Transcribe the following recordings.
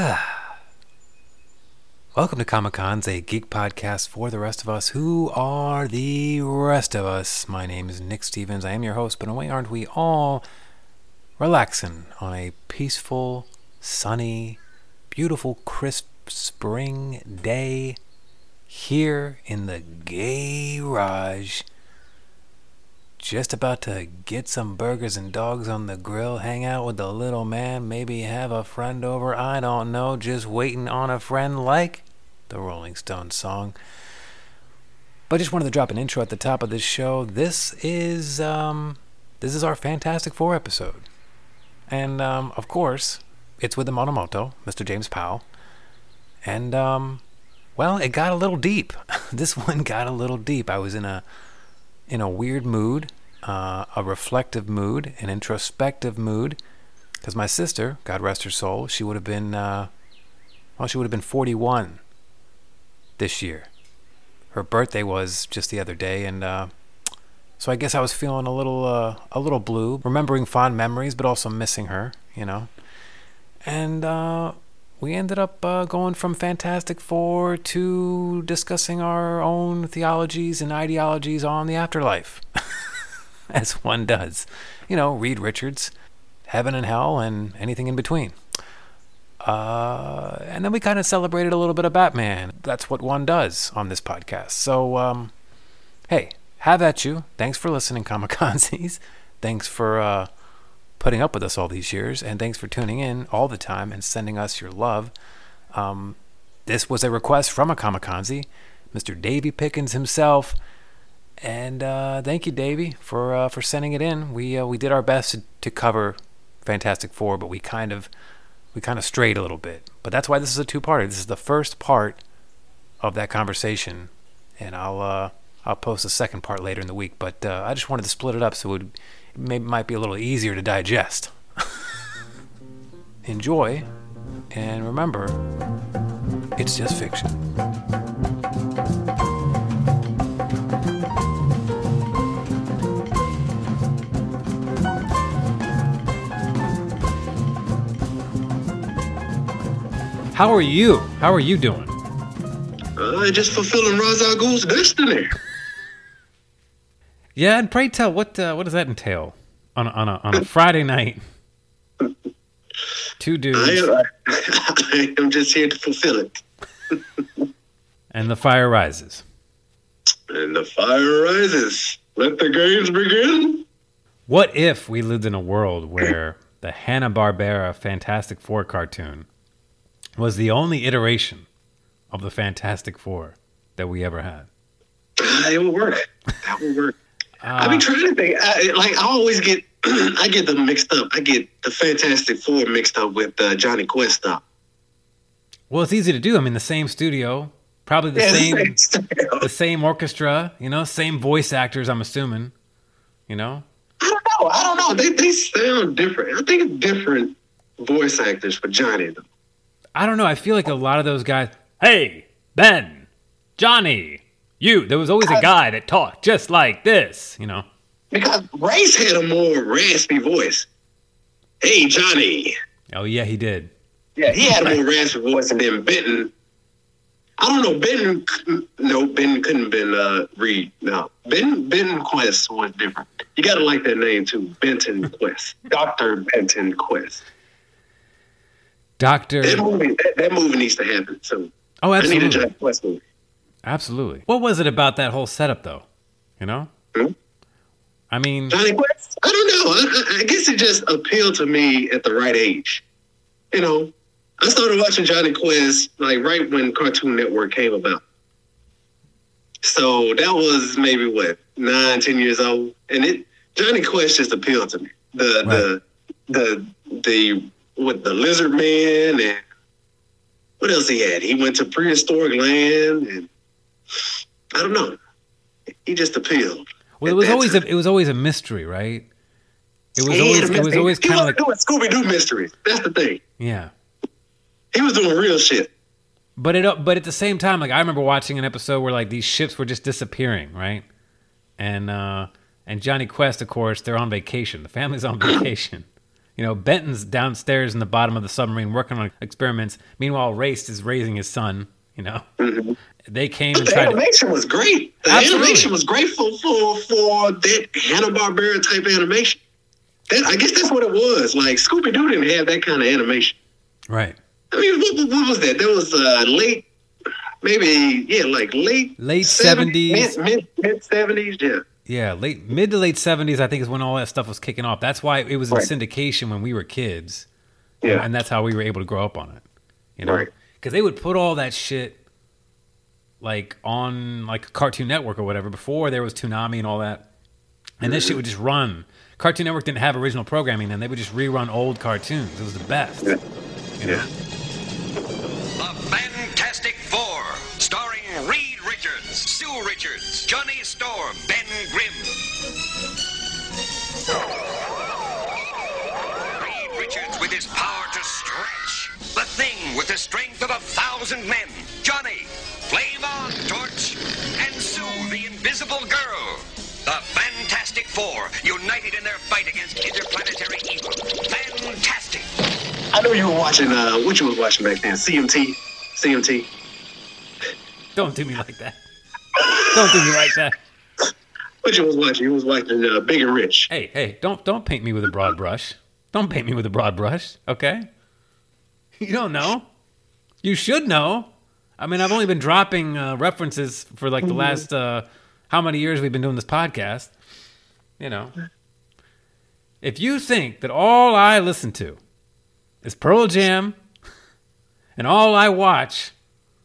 Welcome to Comic Cons, a geek podcast for the rest of us. Who are the rest of us? My name is Nick Stevens. I am your host, but in a way, aren't we all relaxing on a peaceful, sunny, beautiful, crisp spring day here in the garage? Just about to get some burgers and dogs on the grill, hang out with the little man, maybe have a friend over. I don't know, just waiting on a friend like the Rolling Stones song. But I just wanted to drop an intro at the top of this show. This is um, this is our Fantastic Four episode, and um, of course, it's with the Monomoto, Mr. James Powell, and um, well, it got a little deep. this one got a little deep. I was in a in a weird mood, uh, a reflective mood, an introspective mood, because my sister, God rest her soul, she would have been, uh, well, she would have been 41 this year. Her birthday was just the other day, and uh, so I guess I was feeling a little, uh, a little blue, remembering fond memories, but also missing her, you know. And uh, we ended up uh, going from Fantastic Four to discussing our own theologies and ideologies on the afterlife, as one does. You know, Reed Richards, heaven and hell, and anything in between. Uh, and then we kind of celebrated a little bit of Batman. That's what one does on this podcast. So, um, hey, have at you. Thanks for listening, Consies. Thanks for uh, putting up with us all these years, and thanks for tuning in all the time and sending us your love. Um, this was a request from a Consi, Mr. Davy Pickens himself. And uh, thank you, Davy, for uh, for sending it in. We uh, we did our best to, to cover Fantastic Four, but we kind of we kind of strayed a little bit. But that's why this is a two-parter. This is the first part of that conversation, and I'll uh, I'll post the second part later in the week. But uh, I just wanted to split it up so it, would, it might be a little easier to digest. Enjoy, and remember, it's just fiction. How are you? How are you doing? Uh, just fulfilling Ghul's destiny. Yeah, and pray tell, what uh, what does that entail on a, on a, on a Friday night? Two dudes. I I am just here to fulfill it. and the fire rises. And the fire rises. Let the games begin. What if we lived in a world where the Hanna Barbera Fantastic Four cartoon was the only iteration of the Fantastic Four that we ever had? It would work. That would work. Uh, I've been trying to think. I, like I always get, I get them mixed up. I get the Fantastic Four mixed up with uh, Jonny Quest stuff. Well, it's easy to do. I mean, the same studio, probably the yeah, same, the same, the same orchestra. You know, same voice actors. I'm assuming. You know. I don't know. I don't know. They they sound different. I think it's different voice actors for Johnny though. I don't know. I feel like a lot of those guys. Hey, Ben, Johnny, you. There was always a guy that talked just like this, you know. Because Race had a more raspy voice. Hey, Johnny. Oh yeah, he did. Yeah, he had a more raspy voice, and then Benton. I don't know. Benton, no, Ben couldn't have been uh, Reed. No, Ben Benton Quest was different. You got to like that name too, Benton Quest, Doctor Benton Quest. Doctor. That movie, that, that, movie needs to happen So, Oh, absolutely. I need a Jonny Quest movie. Absolutely. What was it about that whole setup, though? You know. Hmm? I mean, Jonny Quest. I don't know. I, I guess it just appealed to me at the right age. You know, I started watching Jonny Quest like right when Cartoon Network came about. So that was maybe what nine, ten years old, and it Jonny Quest just appealed to me. The right. the the the with the lizard man and what else he had? He went to prehistoric land and I don't know. He just appealed. Well, it was always a, it was always a mystery, right? It was always it was always kind of like doing Scooby Doo mysteries. That's the thing. Yeah, he was doing real shit. But it but at the same time, like I remember watching an episode where like these ships were just disappearing, right? And uh and Jonny Quest, of course, they're on vacation. The family's on vacation. You know, Benton's downstairs in the bottom of the submarine working on experiments. Meanwhile, Race is raising his son. You know, Mhm. They came But and the tried. To, animation was great. The Absolutely. animation was great for for that Hanna Barbera type animation. That I guess that's what it was. Like Scooby Doo didn't have that kind of animation. right. I mean, what, what was that? That was uh, late, maybe yeah, like late Late 70s, 70s. mid mid seventies. Yeah, Yeah, late mid to late seventies, I think, is when all that stuff was kicking off. That's why it was in Right. syndication when we were kids. yeah, and that's how we were able to grow up on it. You know, Right. because they would put all that shit like on like Cartoon Network or whatever before there was Toonami and all that, and this shit would just run. Cartoon Network didn't have original programming, then they would just rerun old cartoons. It was the best. Yeah. You know? yeah. The Fantastic Four, starring Reed Richards, Sue Richards, Johnny Storm, Ben Grimm. Reed Richards with his power to stretch. The Thing with the strength of a thousand men. Johnny, Flame On Torch, and Sue the Invisible Girl. The Fantastic Four, united in their fight against interplanetary evil. Fantastic. I know you were watching. Uh, what you was watching back then? CMT, CMT. Don't do me like that. Don't do me like that. What you was watching? You was watching uh, Big and Rich. Hey, hey, don't don't paint me with a broad brush. Don't paint me with a broad brush, okay? You don't know. You should know. I mean, I've only been dropping uh, references for like the last uh, how many years we've been doing this podcast. You know, if you think that all I listen to is Pearl Jam and all I watch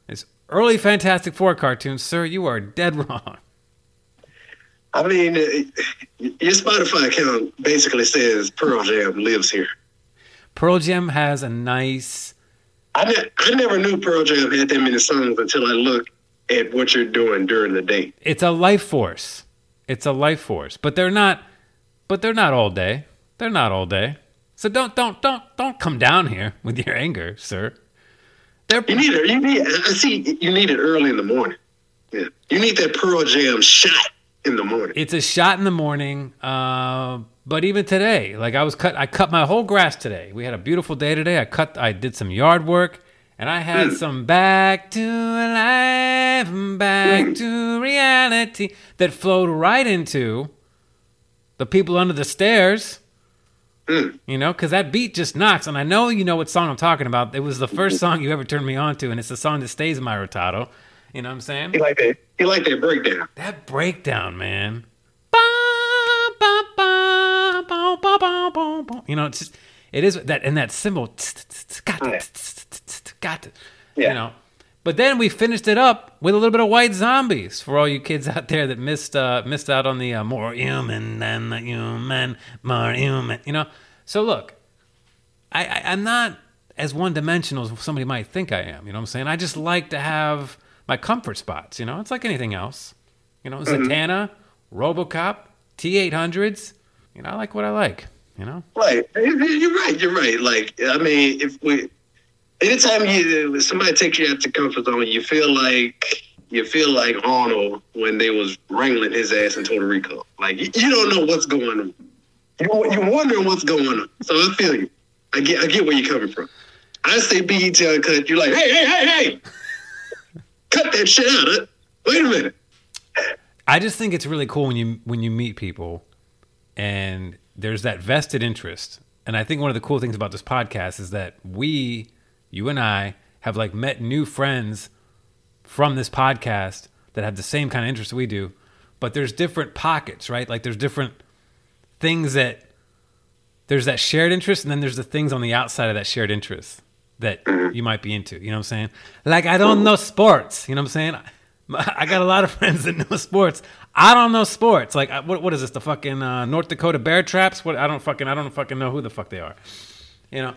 is early Fantastic Four cartoons, sir, you are dead wrong. I mean, uh, your Spotify account basically says Pearl Jam lives here. Pearl Jam has a nice. I, ne- I never knew Pearl Jam had that many songs until I looked at what you're doing during the day. it's a life force. It's a life force, but they're not. But they're not all day. They're not all day. So don't don't don't don't come down here with your anger, sir. They're You need it. You need. I see. You need it early in the morning. Yeah. You need that Pearl Jam shot in the morning. it's a shot in the morning. Uh, but even today, like I was cut, I cut my whole grass today. We had a beautiful day today. I cut, I did some yard work, and I had some back to life, back to reality that flowed right into the people under the stairs. Mm. You know, because that beat just knocks, and I know you know what song I'm talking about. It was the first song you ever turned me on to, and it's the song that stays in my rotato. You know what I'm saying? You like that? You like that breakdown? That breakdown, man. You know, it's just it is that and that symbol got to, Yeah. tss, tss, tss, tss, got Yeah. you know. But then we finished it up with a little bit of White Zombies for all you kids out there that missed uh, missed out on the uh, more human than the human, more human. You know. So look, I, I I'm not as one dimensional as somebody might think I am. You know what I'm saying? I just like to have my comfort spots. You know, it's like anything else. You know, mm-hmm. Zatanna, RoboCop, T800s. You know, I like what I like. You know, Right. You're right. You're right. Like, I mean, if we, anytime you somebody takes you out to comfort zone, you feel like you feel like Arnold when they was wrangling his ass in Total Recall. Like, you, you don't know what's going on. You you're wondering what's going on. So I feel you. I get I get where you're coming from. I say BET uncut. You're like, hey, hey, hey, hey, cut that shit out. Wait a minute. I just think it's really cool when you when you meet people, and there's that vested interest. And I think one of the cool things about this podcast is that we, you and I, have like met new friends from this podcast that have the same kind of interest we do. But there's different pockets, right? Like there's different things that there's that shared interest, and then there's the things on the outside of that shared interest that you might be into. You know what I'm saying? Like I don't know sports. You know what I'm saying? I got a lot of friends that know sports. I don't know sports. Like what? What is this? The fucking uh, North Dakota Bear Traps? What? I don't fucking. I don't fucking know who the fuck they are. You know.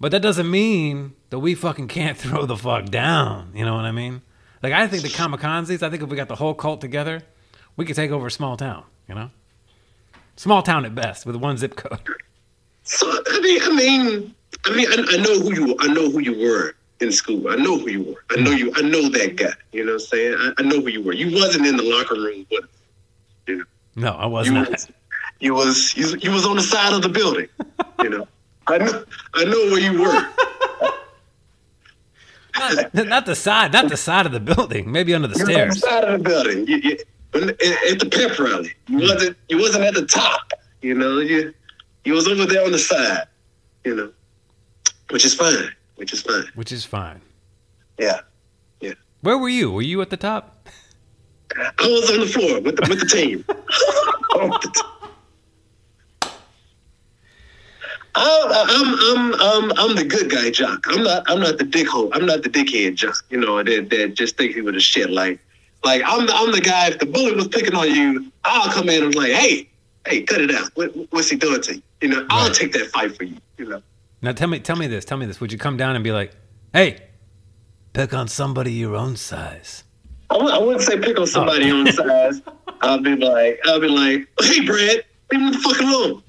But that doesn't mean that we fucking can't throw the fuck down. You know what I mean? Like I think the kamikazes. I think if we got the whole cult together, we could take over a small town. You know, small town at best with one zip code. So I mean, I mean, I mean, I, I know who you. I know who you were in school. I know who you were. I know you. I know that guy. You know what I'm saying? I, I know who you were. You wasn't in the locker room with us. You know, No, I was you was, you was you, you was on the side of the building. You know, I know, I know where you were. Not, not the side, not the side of the building. Maybe under the You were on the stairs. side of the building. You, you, at at the pep rally. You hmm. wasn't. You wasn't at the top. You know. You. You was over there on the side. You know. Which is fine. Which is fine. Which is fine. Yeah. Yeah. Where were you? Were you at the top? I was on the floor with the with the team. On the t- I- I'm I'm I'm I'm the good guy, Jock. I'm not I'm not the dickhole. I'm not the dickhead, Jock. You know that that just thinks he would have shit. Like like I'm the, I'm the guy. If the bully was picking on you, I'll come in and like, hey, hey, cut it out. What, what's he doing to you? You know, I'll Right. take that fight for you. You know. Now tell me, tell me this, tell me this. Would you come down and be like, "Hey, pick on somebody your own size"? I w- I wouldn't say pick on somebody oh. own size. I'll be like, I'll be like, hey, Brad, leave him the fuck alone.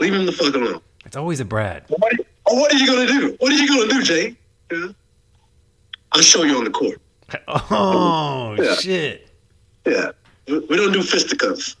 Leave him the fuck alone. It's always a Brad. What, oh, what are you gonna do? What are you gonna do, Jay? Yeah. I'll show you on the court. Oh Yeah. shit! Yeah, we we don't do fisticuffs.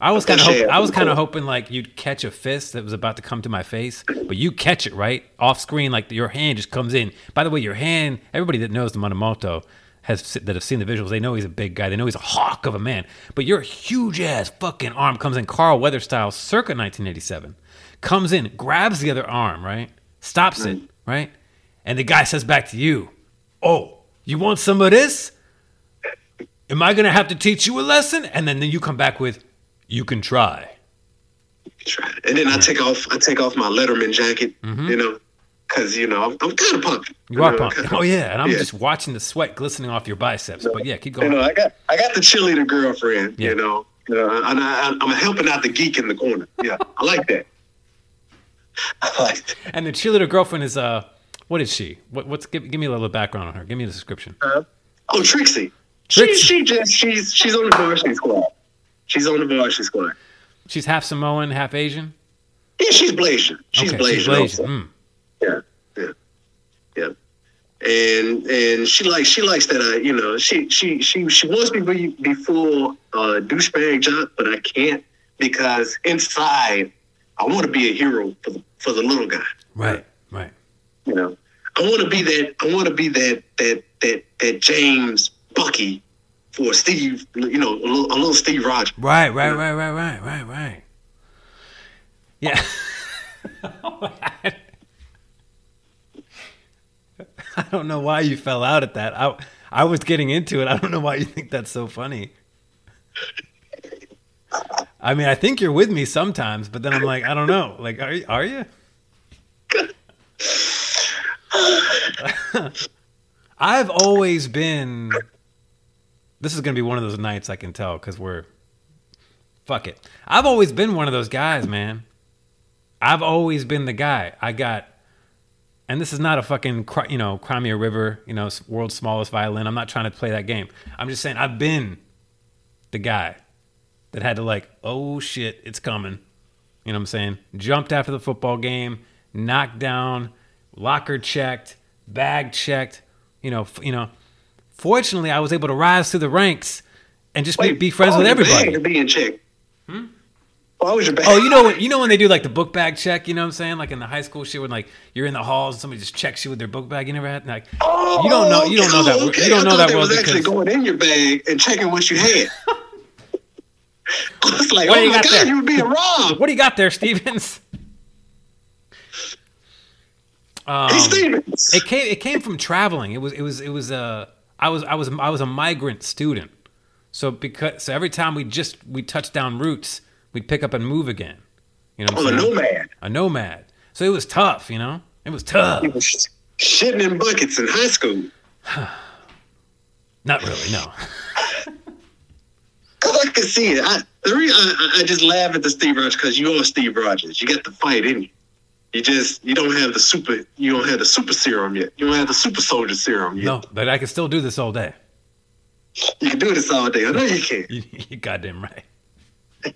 I was kind of. I was kind of hoping like you'd catch a fist that was about to come to my face, but you catch it right off screen, like your hand just comes in. By the way, your hand. Everybody that knows the Manamoto has that have seen the visuals. They know he's a big guy. They know he's a hawk of a man. But your huge ass fucking arm comes in Carl Weathers style, circa 1987. Comes in, grabs the other arm, right? Stops it, mm. right? And the guy says back to you, "Oh, you want some of this? Am I gonna have to teach you a lesson?" And then, then you come back with, "You can try." try. And then I take off. I take off my Letterman jacket. You know, because you know I'm, I'm kind of pumped. Mm-hmm. You are know, pumped. kinda- Oh yeah, and I'm Yeah. just watching the sweat glistening off your biceps. But yeah, keep going. You know, I got I got the cheerleader girlfriend. Yeah. You know, you know, and I, I'm helping out the geek in the corner. Yeah, I like that. I like that. And the cheerleader girlfriend is uh, what is she? What, what's give, give me a little background on her. Give me a description. Oh, Trixie. Trixie. She she just she's she's on the varsity squad. She's on the varsity squad. She's half Samoan, half Asian. Yeah, she's Blasian. She's okay, Blasian. she's. Mm. Yeah, yeah, yeah. And and she likes she likes that I you know she she she she wants me to be, be full uh, douchebag jock, but I can't because inside I want to be a hero for the for the little guy. Right, right. You know, I want to be that. I want to be that that that that James Bucky for Steve. You know, a little, a little Steve Rogers. Right, right, right, right, right, right, right. Yeah. I don't know why you fell out at that. I I was getting into it. I don't know why you think that's so funny. I mean, I think you're with me sometimes, but then I'm like, I don't know. Like, are you? Are you? I've always been. This is gonna be one of those nights I can tell because we're. Fuck it. I've always been one of those guys, man. I've always been the guy. I got, and this is not a fucking, you know, Cry Me a River, you know, world's smallest violin. I'm not trying to play that game. I'm just saying I've been the guy that had to like, oh shit, it's coming. You know what I'm saying? Jumped after the football game, knocked down, locker checked, bag checked. You know, you know. Fortunately, I was able to rise through the ranks and just be, be friends with everybody. bag Be in check. Why was your bag? Oh, you know? You know when they do like the book bag check. You know what I'm saying? Like in the high school shit, when like you're in the halls and somebody just checks you with their book bag. You never had like Oh, you don't know. You don't know that. okay, You don't I know that world was actually going in your bag and checking what you had. I was like, What do oh you my got god, there? you were being robbed. what do you got there, Stevens? Um, hey, Stevens. It came. It came from traveling. It was. It was. It was. Uh, I was. I was. I was a migrant student. So because so every time we just we touched down roots, we'd pick up and move again. You know oh, I'm a nomad. A nomad. So it was tough. You know, it was tough. He was shitting in buckets in high school. Not really. No. Cause I could see it. I, the reason I, I I just laugh at the Steve Rogers because you are Steve Rogers. You got the fight in you. You just you don't have the super you don't have the super serum yet. You don't have the super soldier serum yet. No, but I can still do this all day. You can do this all day. I know you can. You, you goddamn right.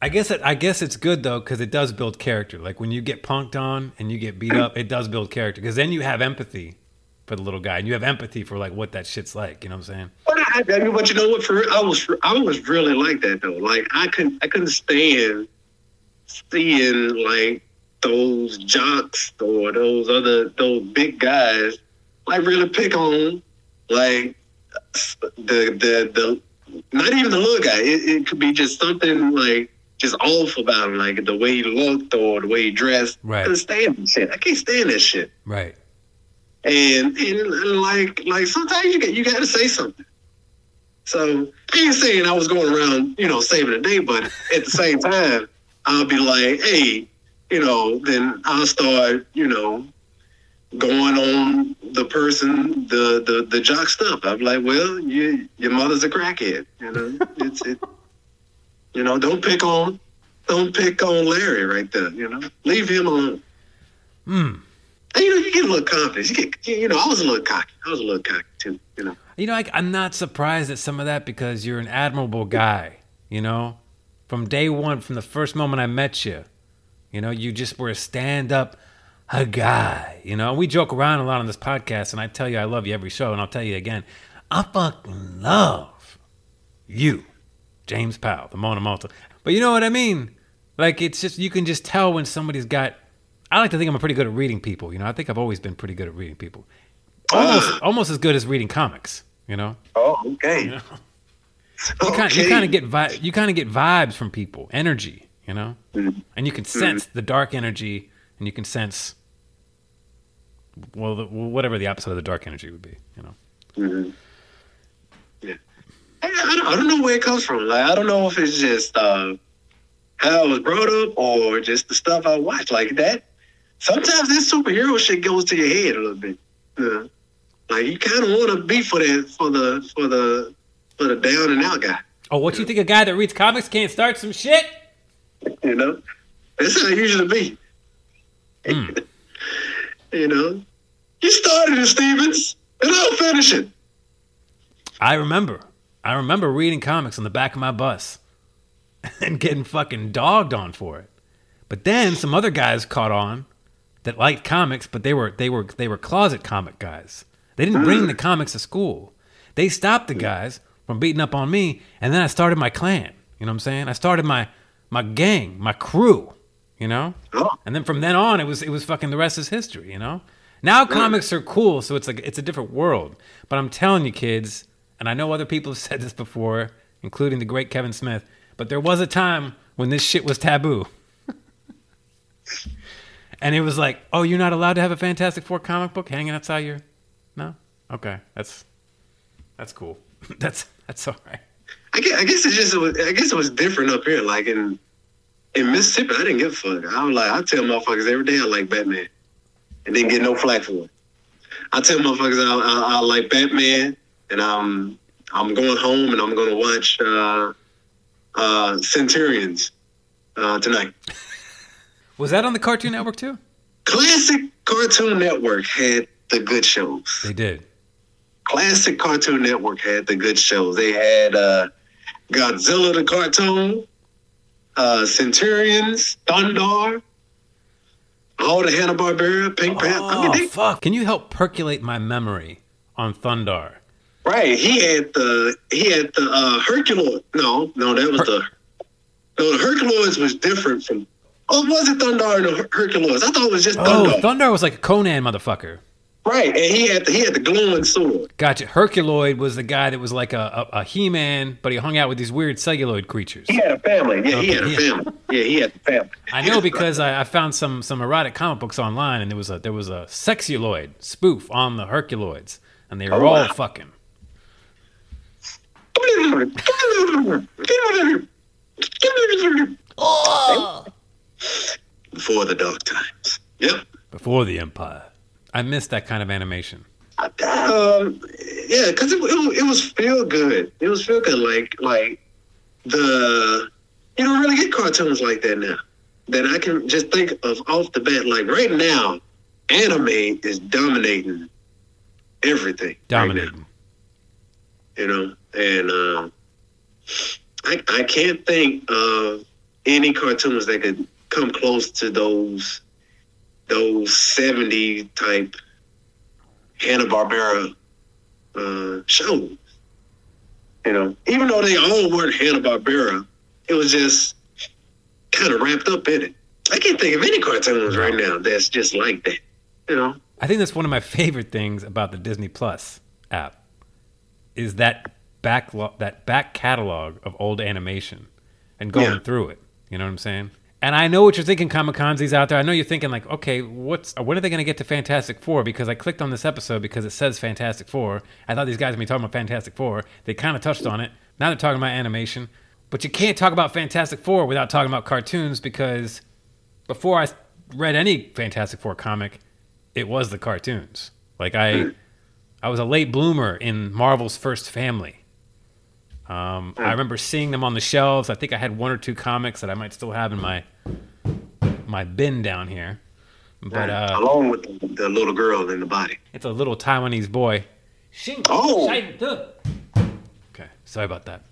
I guess it, I guess it's good though because it does build character. Like when you get punked on and you get beat up, it does build character because then you have empathy for the little guy and you have empathy for like what that shit's like. You know what I'm saying? But I, but you know what? For real, I was I was really like that though. Like I couldn't I couldn't stand seeing like those jocks or those other those big guys like really pick on like the the the not even the little guy. It, it could be just something like just awful about him, like the way he looked or the way he dressed. Right. I couldn't stand that shit. I can't stand that shit. Right. And and like like sometimes you get you got to say something. So I ain't saying I was going around, you know, saving the day, but at the same time, I'll be like, hey, you know, then I'll start, you know, going on the person, the the the jock stuff. I'm like, well, you your mother's a crackhead, you know. It's it, you know, don't pick on, don't pick on Larry right there, you know. Leave him alone. Hmm. You know, you get a little confidence. You get, you know, I was a little cocky. I was a little cocky too, you know. You know, I, I'm not surprised at some of that because you're an admirable guy. You know, from day one, from the first moment I met you, you know, you just were a stand-up a guy. You know, we joke around a lot on this podcast, and I tell you I love you every show, and I'll tell you again, I fucking love you, James Powell, the Mona Malta. But you know what I mean? Like it's just you can just tell when somebody's got. I like to think I'm pretty good at reading people. You know, I think I've always been pretty good at reading people. Almost, almost as good as reading comics. You know. Oh, okay. You kind, you kind of get vi- you kind of get vibes from people, energy, you know, Mhm. and you can sense the dark energy, and you can sense well, the, whatever the opposite of the dark energy would be, you know. hmm Yeah. I, I, don't, I don't know where it comes from. Like, I don't know if it's just uh, how I was brought up or just the stuff I watch. Like that. Sometimes this superhero shit goes to your head a little bit. Yeah. Like you kind of want to be for that for the for the for the down and out guy. Oh, what you think a guy that reads comics can't start some shit? You know, that's how it usually be. Hmm. You know, you started it, Stevens, and I'll finish it. I remember, I remember reading comics on the back of my bus and getting fucking dogged on for it. But then some other guys caught on that liked comics, but they were they were they were closet comic guys. They didn't bring the comics to school. They stopped the guys from beating up on me, and then I started my clan. You know what I'm saying? I started my my gang, my crew. You know, Oh, and then from then on, it was it was fucking the rest is history. You know. Now comics are cool, so it's like it's a different world. But I'm telling you, kids, and I know other people have said this before, including the great Kevin Smith. But there was a time when this shit was taboo. and it was like, oh, you're not allowed to have a Fantastic Four comic book hanging outside your. No, okay, that's that's cool. that's that's all right. I guess, I guess it just was. I guess it was different up here. Like in in Mississippi, I didn't give a fuck. I was like, I tell motherfuckers every day I like Batman, and didn't get no flack for it. I tell motherfuckers I, I, I like Batman, and I'm I'm going home and I'm gonna watch uh, uh, Centurions uh, tonight. Was that on the Cartoon Network too? Classic Cartoon Network had the good shows. They did. Classic Cartoon Network had the good shows. They had uh, Godzilla the cartoon, uh, Centurions, Thundarr, all the Hanna Barbera, Pink Panther. I mean, Oh they, fuck! Can you help percolate my memory on Thundarr? right? He had the he had the uh, Herculoid. No, no, that was Her- the no. The Herculoids was different from. Oh, was it Thundarr and the Her- Herculoids? I thought it was just Oh, Thundarr. Thundarr was like a Conan motherfucker. right, and he had the, he had the glowing sword. Gotcha. Herculoid was the guy that was like a, a, a He-Man, but he hung out with these weird celluloid creatures. He had a family. Yeah, he had a family. Yeah, he had a family. I know because I, I found some some erotic comic books online, and there was a there was a sexuloid spoof on the Herculoids, and they were Oh, all wow. fucking. Before the dark times. Yep. Before the Empire. I miss that kind of animation. Um, yeah, because it, it, it was feel good. It was feel good. Like like the you don't really get cartoons like that now. That I can just think of off the bat. Like right now, anime is dominating everything. right Dominating. you know, and uh, I I can't think of any cartoons that could come close to those those seventy type Hanna Barbera uh, shows. You know, even though they all weren't Hanna Barbera, it was just kind of wrapped up in it. I can't think of any cartoons right now that's just like that. You know, I think that's one of my favorite things about the Disney Plus app is that back that back catalog of old animation and going Yeah. through it. You know what I'm saying? And I know what you're thinking, Comic Kamikazes out there. I know you're thinking like, okay, what's when are they going to get to Fantastic Four? Because I clicked on this episode because it says Fantastic Four. I thought these guys would be talking about Fantastic Four. They kind of touched on it. Now they're talking about animation, but you can't talk about Fantastic Four without talking about cartoons because before I read any Fantastic Four comic, it was the cartoons. Like I, I was a late bloomer in Marvel's first family. Um, I remember seeing them on the shelves. I think I had one or two comics that I might still have in my my bin down here. But uh, along with the, the little girl in the body. it's a little Taiwanese boy. Oh. Okay, sorry about that.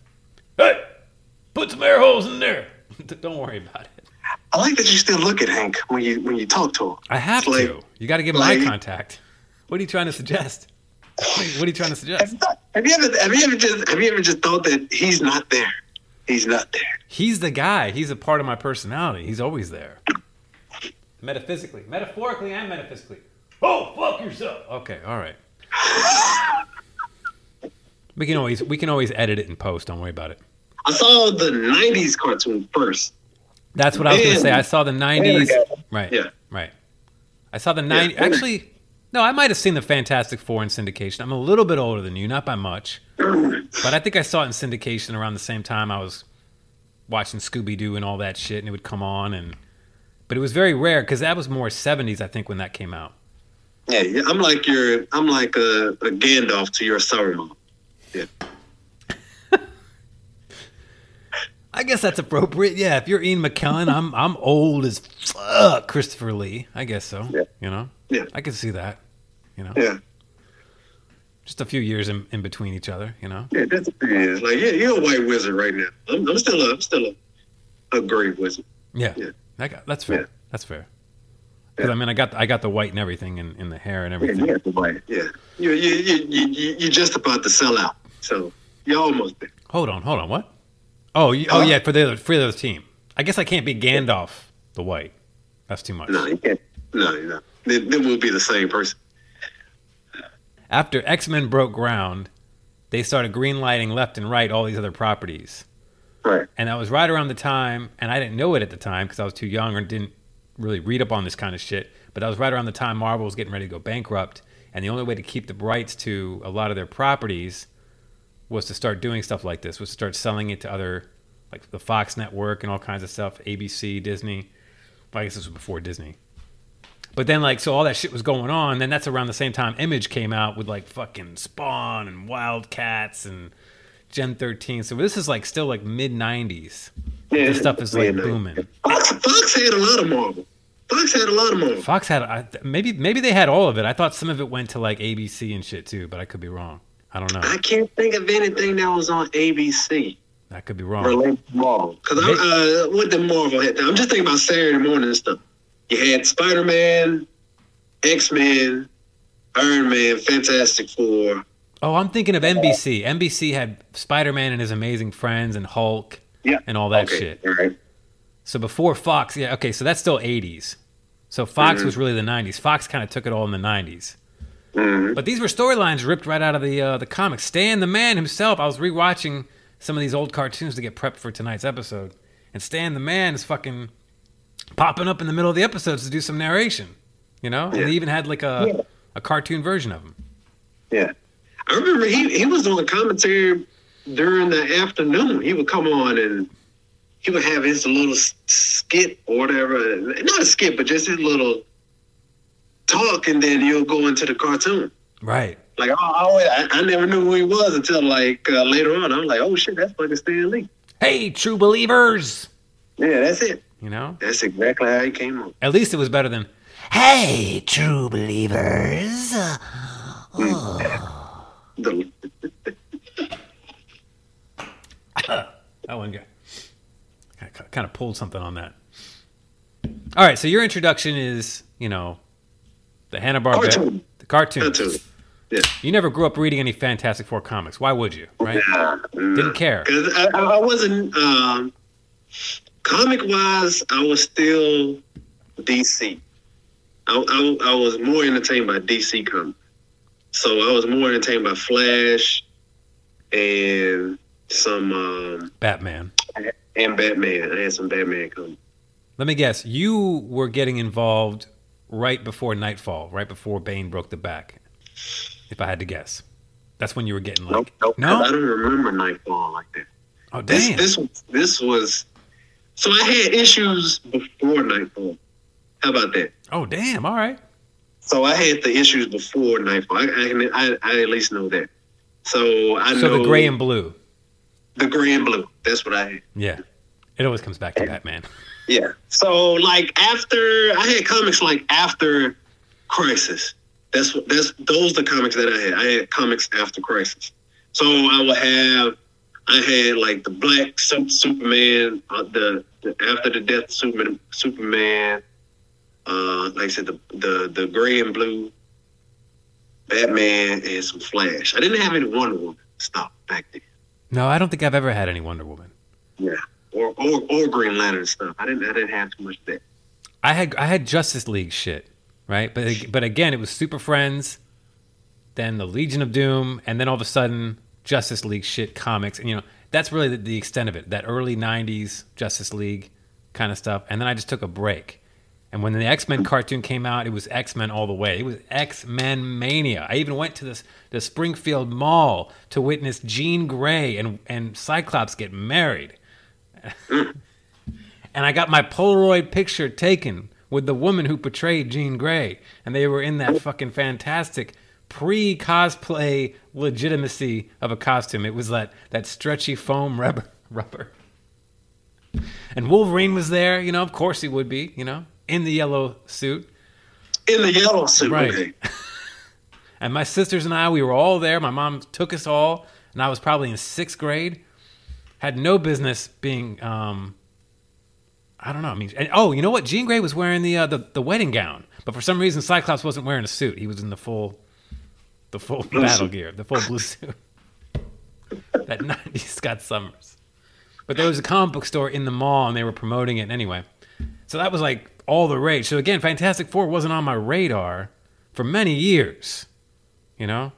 Hey, put some air holes in there. Don't worry about it. I like that you still look at Hank when you when you talk to him. I have Like- to. You got to give him like- eye contact. What are you trying to suggest? What are you trying to suggest? Have you ever have you ever just have you ever just thought that he's not there? He's not there. He's the guy. He's a part of my personality. He's always there. Metaphysically, metaphorically, and metaphysically. Oh, fuck yourself. Okay, all right. We can always we can always edit it and post. Don't worry about it. I saw the '90s cartoon first. That's what I was gonna say. I saw the '90s. Right. Yeah. Right. I saw the '90s. Yeah. Actually, no, I might have seen the Fantastic Four in syndication. I'm a little bit older than you, not by much, but I think I saw it in syndication around the same time I was watching Scooby Doo and all that shit, and it would come on and. But it was very rare because that was more '70s, I think, when that came out. Yeah, I'm like your I'm like a, a Gandalf to your Saruman. Yeah. I guess that's appropriate. Yeah, if you're Ian McKellen, I'm I'm old as fuck, Christopher Lee. I guess so. Yeah. You know. Yeah. I can see that. You know. Yeah. Just a few years in, in between each other. You know. Yeah, that's yeah, like yeah, you're a white wizard right now. I'm, I'm still a I'm still a, a gray wizard. Yeah, Yeah. Got, that's fair. Yeah. That's fair. Because Yeah. I mean, I got I got the white and everything in, in the hair and Yeah, everything. you the white. Yeah. You you you you you you're just about to sell out. So you're almost there. Hold on, hold on. What? Oh, you, oh yeah, for the other for the other team. I guess I can't be Gandalf the white. That's too much. No, you can't. No, no. Then, then we'll be the same person. After X Men broke ground, they started greenlighting left and right all these other properties. Right. And that was right around the time, and I didn't know it at the time because I was too young or didn't really read up on this kind of shit. But that was right around the time Marvel was getting ready to go bankrupt, and the only way to keep the rights to a lot of their properties was to start doing stuff like this, was to start selling it to other, like the Fox network and all kinds of stuff, ABC, Disney. Well, I guess this was before Disney. But then, like, so all that shit was going on. Then that's around the same time Image came out with like fucking Spawn and Wildcats and Gen 13. So this is like still like mid 90s. Yeah, This stuff is like booming. Fox, Fox had a lot of Marvel. Fox had a lot of Marvel. Fox had I, maybe maybe they had all of it. I thought some of it went to like ABC and shit too, but I could be wrong. I don't know. I can't think of anything that was on ABC I could be wrong. related to Marvel. Because uh, what did Marvel had? I'm just thinking about Saturday morning stuff. You had Spider Man, X Men, Iron Man, Fantastic Four. Oh, I'm thinking of NBC. NBC had Spider Man and his amazing friends and Hulk Yeah. and all that okay. shit. All right. So before Fox, yeah, okay, so that's still 80s. So Fox Mhm. was really the 90s. Fox kind of took it all in the 90s. Mhm. But these were storylines ripped right out of the uh, the comics. Stan the man himself. I was rewatching some of these old cartoons to get prepped for tonight's episode, and Stan the man is fucking popping up in the middle of the episodes to do some narration. You know, and they even had like a Yeah. a cartoon version of him. Yeah. I remember he, he was doing commentary during the afternoon. He would come on and he would have his little skit or whatever. Not a skit, but just his little talk, and then he'll go into the cartoon. Right. Like, I, I, always- I, never knew who he was until like uh, later on. I was like, oh shit, that's fucking Stan Lee. Hey, true believers. Yeah, that's it. You know, That's exactly how he came on. at least it was better than Hey, true believers. The, That one guy kind of pulled something on that. All right, so your introduction is, you know, the Hanna Barbera, Cartoon. the cartoon. Cartoon. Yeah. You never grew up reading any Fantastic Four comics. Why would you? Right? Didn't care. Because I, I wasn't, um, comic wise, I was still DC. I, I, I was more entertained by DC comics. So I was more entertained by Flash and some, um, Batman. and Batman. I had some Batman comics. Let me guess. You were getting involved right before Nightfall, right before Bane broke the back. If I had to guess, that's when you were getting like. Nope, nope. No? I don't remember Nightfall like that. Oh This damn. this was this was so I had issues before Nightfall. How about that? oh damn. All right. So I had the issues before Nightfall. I I, I, I at least know that. So I So know the gray and blue. the gray and blue. That's what I had. Yeah. It always comes back to Batman. Yeah. So like after I had comics like after Crisis. That's that's those the comics that I had. I had comics after Crisis. So I would have I had like the black Superman, uh, the, the after the death Superman, Superman. Uh, like I said, the the the gray and blue, Batman, and some Flash. I didn't have any Wonder Woman stuff back then. No, I don't think I've ever had any Wonder Woman. Yeah, or or, or Green Lantern stuff. I didn't I didn't have too much of that. I had I had Justice League shit, right? But but again, it was Super Friends, then the Legion of Doom, and then all of a sudden Justice League shit comics, and you know that's really the, the extent of it. That early '90s Justice League kind of stuff, and then I just took a break. And when the X Men cartoon came out, it was X Men all the way. It was X Men mania. I even went to this the Springfield Mall to witness Jean Grey and and Cyclops get married. and I got my Polaroid picture taken with the woman who portrayed Jean Grey, and they were in that fucking fantastic pre cosplay legitimacy of a costume. It was that that stretchy foam rubber rubber. And Wolverine was there, you know, of course he would be, you know, in the yellow suit. In the yellow suit, Right. okay. And my sisters and I, we were all there. My mom took us all, and I was probably in sixth grade. Had no business being, um, I don't know. I mean, and, oh, you know what? Jean Grey was wearing the, uh, the the wedding gown, but for some reason, Cyclops wasn't wearing a suit. He was in the full, the full Blue battle suit. gear, the full blue suit. that '90s Scott Summers. But there was a comic book store in the mall, and they were promoting it anyway. So that was like all the rage. So again, Fantastic Four wasn't on my radar for many years. You know,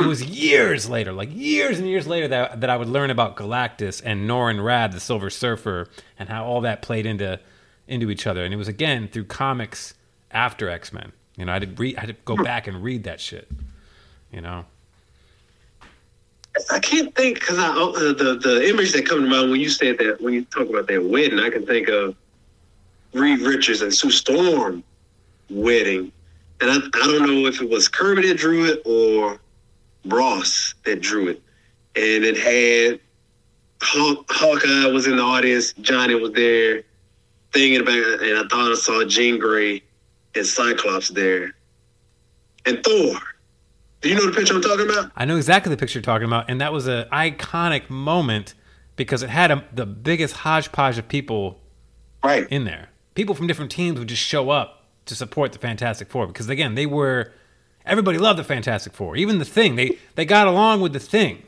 it was years later, like years and years later, that that I would learn about Galactus and Norrin Radd, the Silver Surfer, and how all that played into into each other. And it was again through comics after X Men. You know, I did I had to go back and read that shit. You know, I can't think because I uh, the the image that comes to mind when you said that when you talk about that wedding, I can think of Reed Richards and Sue Storm wedding, and I, I don't know if it was Kirby that drew it or Ross that drew it, and it had Haw- Hawkeye was in the audience, Johnny was there, thinking about, and I thought I saw Jean Grey and Cyclops there, and Thor. Do you know the picture I'm talking about? I know exactly the picture you're talking about, and that was an iconic moment because it had a, the biggest hodgepodge of people Right. in there. People from different teams would just show up to support the Fantastic Four because again, they were everybody loved the Fantastic Four. Even the Thing, they they got along with the Thing,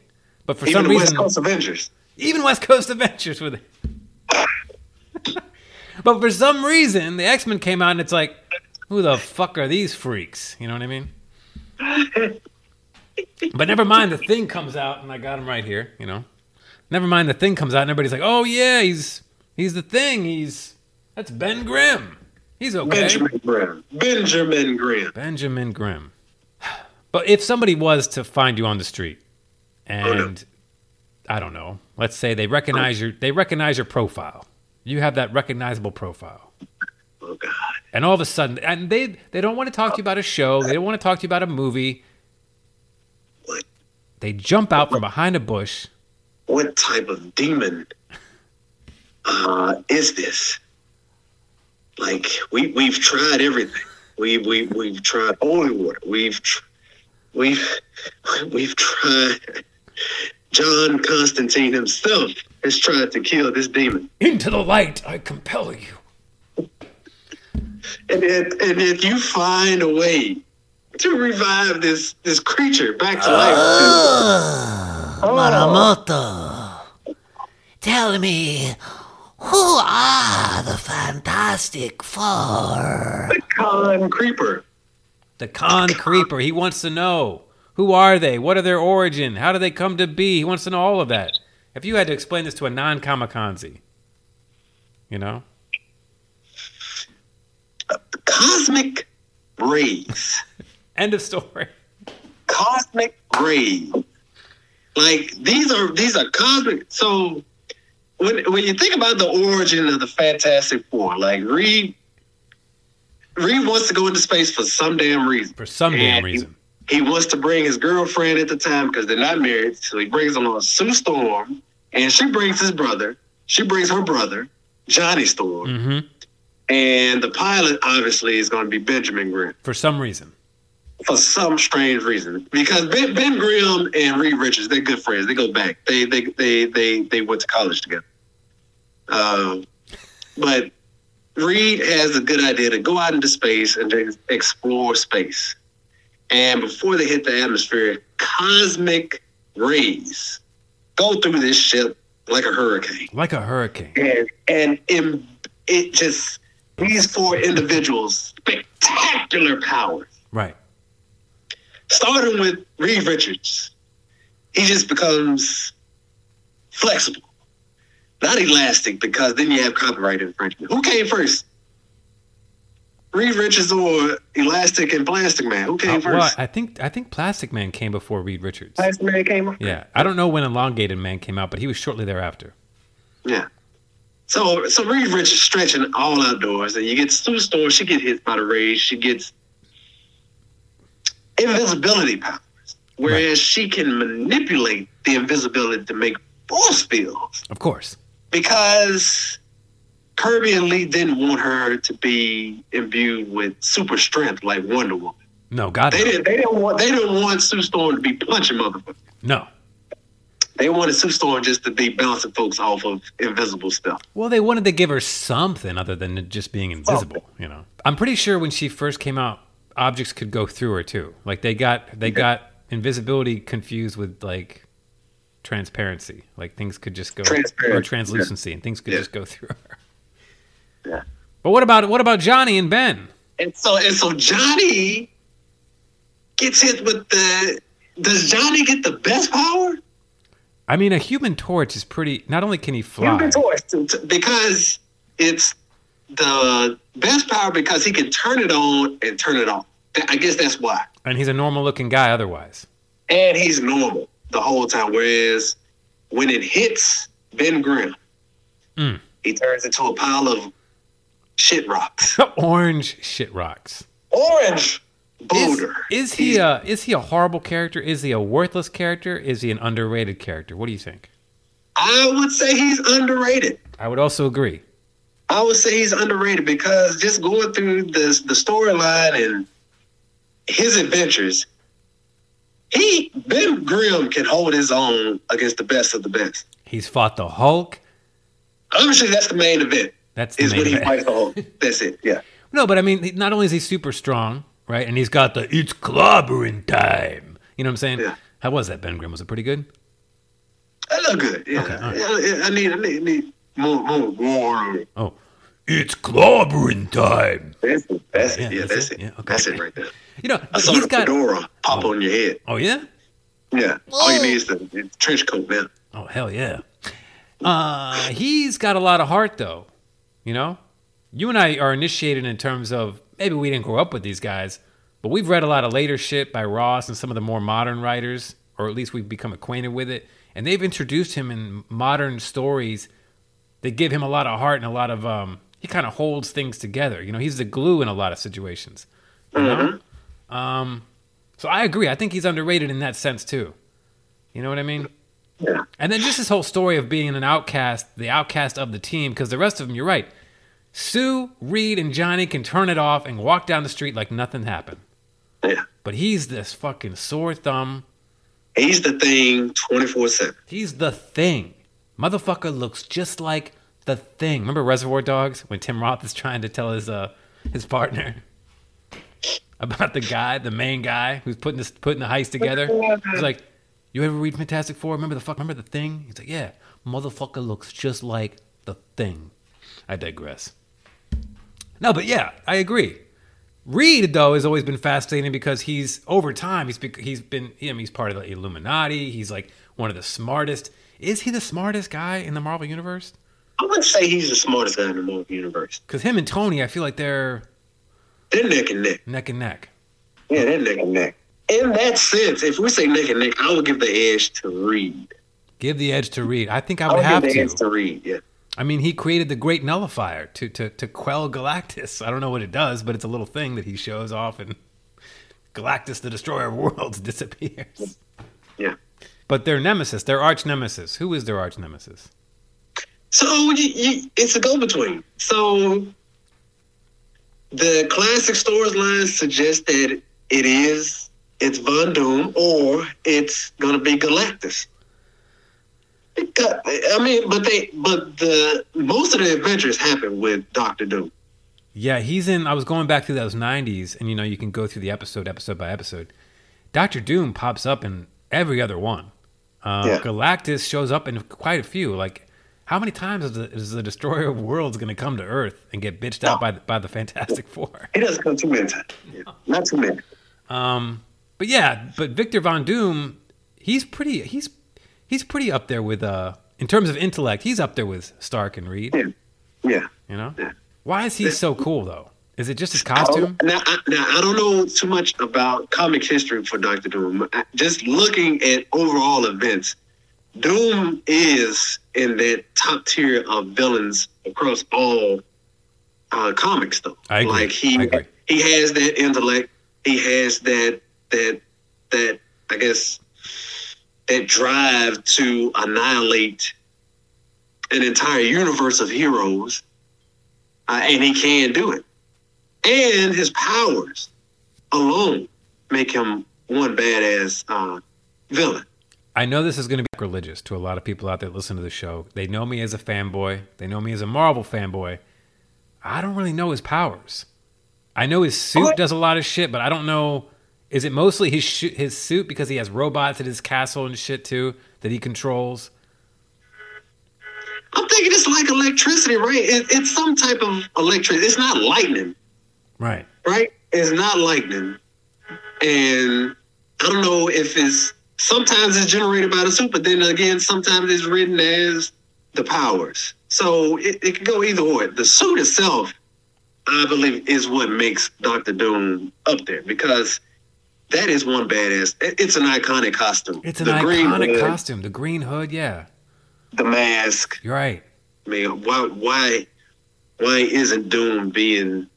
but for Even some reason, West Coast Avengers. even West Coast Adventures with it. but for some reason, the X Men came out and it's like, who the fuck are these freaks? You know what I mean? but never mind, the thing comes out and I got him right here. You know, never mind, the thing comes out and everybody's like, oh yeah, he's he's the thing. He's that's Ben Grimm. He's okay. Benjamin Grimm. Benjamin Grimm. Benjamin Grimm. But if somebody was to find you on the street and I don't know, let's say they recognize your they recognize your profile. You have that recognizable profile. Oh God. And all of a sudden and they they don't want to talk to you about a show, they don't want to talk to you about a movie. What They jump out from behind a bush. what type of demon uh, is this? Like we we've tried everything. We we we've tried holy water. We've tr- we've we've tried. John Constantine himself has tried to kill this demon. Into the light, I compel you. And if, and if you find a way to revive this this creature back to life. Ah, oh, Maramoto. Tell me, who are the Fantastic Four? The Khan Creeper. The Khan Creeper. He wants to know who are they? What are their origin? How do they come to be? He wants to know all of that. If you had to explain this to a non-kamikaze, you know, Cosmic rays. end of story. Cosmic rays. Like these are these are cosmic. So when when you think about the origin of the Fantastic Four, like Reed Reed wants to go into space for some damn reason. For some damn reason. He, he wants to bring his girlfriend at the time because they're not married. So he brings along Sue Storm, and she brings his brother. She brings her brother, Johnny Storm, Mm-hmm. and the pilot obviously is going to be Benjamin Grimm For some reason. for some strange reason. Because Ben, ben Grimm and Reed Richards, they're good friends. They go back. They they they they they went to college together. Um, but Reed has a good idea to go out into space and to explore space. And before they hit the atmosphere, cosmic rays go through this ship like a hurricane. Like a hurricane. And and in, it just these four individuals, spectacular powers Right. starting with Reed Richards, he just becomes flexible, not elastic, because then you have copyright infringement. Who came first? Reed Richards or Elastic and Plastic Man? Who came Uh, well, first? I think I think Plastic Man came before Reed Richards. Plastic Man came. Yeah. I don't know when Elongated Man came out, but he was shortly thereafter. Yeah. So so Reed Richards stretching all outdoors, and you get Sue Storm. She gets hit by the rays. She gets invisibility powers, whereas she can manipulate the invisibility to make force fields. Of course. Because Kirby and Lee didn't want her to be imbued with super strength like Wonder Woman. No, God. They no. didn't. They didn't want. They didn't want Sue Storm to be punching motherfuckers. No. They wanted Sue Storm just to be bouncing folks off of invisible stuff. Well, they wanted to give her something other than just being invisible, you know. I'm pretty sure when she first came out, objects could go through her too. Like they got they got invisibility confused with like transparency. Like things could just go or translucency and things could Yeah. just go through her. Yeah. But what about what about Johnny and Ben? And so and so Johnny gets hit with the. Does Johnny get the best power? I mean, a human torch is pretty. Not only can he fly, Human torch, because it's the best power because he can turn it on and turn it off. I guess that's why. and he's a normal-looking guy otherwise. And he's normal the whole time. Whereas when it hits Ben Grimm, Mm. he turns into a pile of shit rocks. Orange shit rocks. Orange Is, boulder. is he a is he a horrible character? Is he a worthless character? Is he an underrated character? What do you think? I would say he's underrated. I would also agree. I would say he's underrated because just going through this the storyline and his adventures, he Ben Grimm can hold his own against the best of the best. He's fought the Hulk. Obviously, that's the main event. That's the Is main when he fights the Hulk. That's it. Yeah. No, but I mean, not only is he super strong, right, and he's got the it's clobbering time. You know what I'm saying? Yeah. How was that, Ben Grimm? Was it pretty good? I look good. Yeah. Okay, right. I need, I need, I need more, more, more. Oh, it's clobbering time. That's it. That's Yeah, it. Yeah, that's that's, it. it. Yeah, okay. That's it right there. You know, I but saw he's the got. fedora pop on your head. Oh yeah. Yeah. All you need is the, the trench coat now. Oh hell yeah. Uh, he's got a lot of heart though. You know, you and I are initiated in terms of maybe we didn't grow up with these guys, but we've read a lot of later shit by Ross and some of the more modern writers, or at least we've become acquainted with it, and they've introduced him in modern stories that give him a lot of heart and a lot of um. He kind of holds things together. You know, he's the glue in a lot of situations. You know? Um, so I agree. I think he's underrated in that sense too. You know what I mean? Yeah. And then just this whole story of being an outcast, the outcast of the team, because the rest of them, you're right. Sue, Reed, and Johnny can turn it off and walk down the street like nothing happened. Yeah. But he's this fucking sore thumb. He's the thing 24 7. He's the thing. Motherfucker looks just like the thing. Remember Reservoir Dogs when Tim Roth is trying to tell his uh his partner? about the guy, the main guy who's putting this putting the heist together. He's like, "You ever read Fantastic Four? Remember the fuck? Remember the thing?" He's like, "Yeah, motherfucker looks just like the thing." I digress. No, but yeah, I agree. Reed though has always been fascinating because he's over time he's bec- he's been I mean, he's part of the Illuminati. He's like one of the smartest. Is he the smartest guy in the Marvel universe? I wouldn't say he's the smartest guy in the Marvel universe. Because him and Tony, I feel like they're They're neck and neck. neck and neck. Yeah, they're neck and neck. In that sense, if we say neck and neck, I would give the edge to Reed. Give the edge to Reed. I think I I would would have give the to. edge to Reed. Yeah. I mean, he created the Great Nullifier to, to, to quell Galactus. I don't know what it does, but it's a little thing that he shows off, and Galactus, the destroyer of worlds, disappears. Yeah. But their nemesis, their arch nemesis. Who is their arch nemesis? So you, you, it's a go between. So the classic storyline suggests that it is it's Von Doom or it's gonna be Galactus. Got- I mean, but they but the most of the adventures happen with Doctor Doom. Yeah, he's in. I was going back through those 90s, and you know, you can go through the episode, episode by episode. Doctor Doom pops up in every other one. Uh, Yeah. Galactus shows up in quite a few. Like, how many times is the, is the Destroyer of Worlds going to come to Earth and get bitched out by the, by the Fantastic Four? He doesn't come too many times. Yeah. Not too many. Um, but yeah, but Victor Von Doom, he's pretty. He's he's pretty up there with uh in terms of intellect. He's up there with Stark and Reed. Yeah. Yeah. You know, Yeah. why is he so cool though? Is it just his costume? Now, I, now I don't know too much about comic history for Doctor Doom. I- Just looking at overall events, Doom is in that top tier of villains across all uh, comics, though. I agree. Like he agree. he has that intellect. He has that that that I guess that drive to annihilate an entire universe of heroes, uh, and he can do it. And his powers alone make him one badass uh, villain. I know this is going to be religious to a lot of people out there that listen to the show. They know me as a fanboy. They know me as a Marvel fanboy. I don't really know his powers. I know his suit What? does a lot of shit, but I don't know. Is it mostly his sh- his suit because he has robots at his castle and shit too that he controls? I'm thinking it's like electricity, right? It, it's some type of electricity. It's not lightning, Right. right? It's not lightning. And I don't know if it's sometimes it's generated by the suit, but then again, sometimes it's written as the powers. So it, it can go either way. The suit itself, I believe, is what makes Doctor Doom up there because that is one badass. It's an iconic costume. It's an The iconic hood, costume. The green hood, yeah. The mask. You're right. I mean, why why why isn't Doom being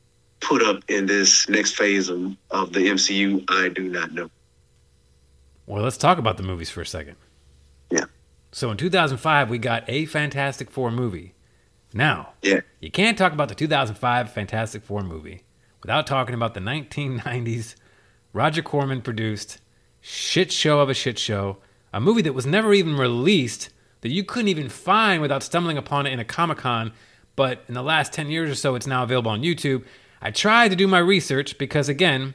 put up in this next phase of, of the MCU? I do not know. Well, let's talk about the movies for a second. Yeah. So in 2005, we got a Fantastic Four movie. Now, Yeah. you can't talk about the 2005 Fantastic Four movie without talking about the 1990s Roger Corman produced shit show of a shit show, a movie that was never even released, that you couldn't even find without stumbling upon it in a Comic Con. But in the last 10 years or so, it's now available on YouTube. I tried to do my research because, again,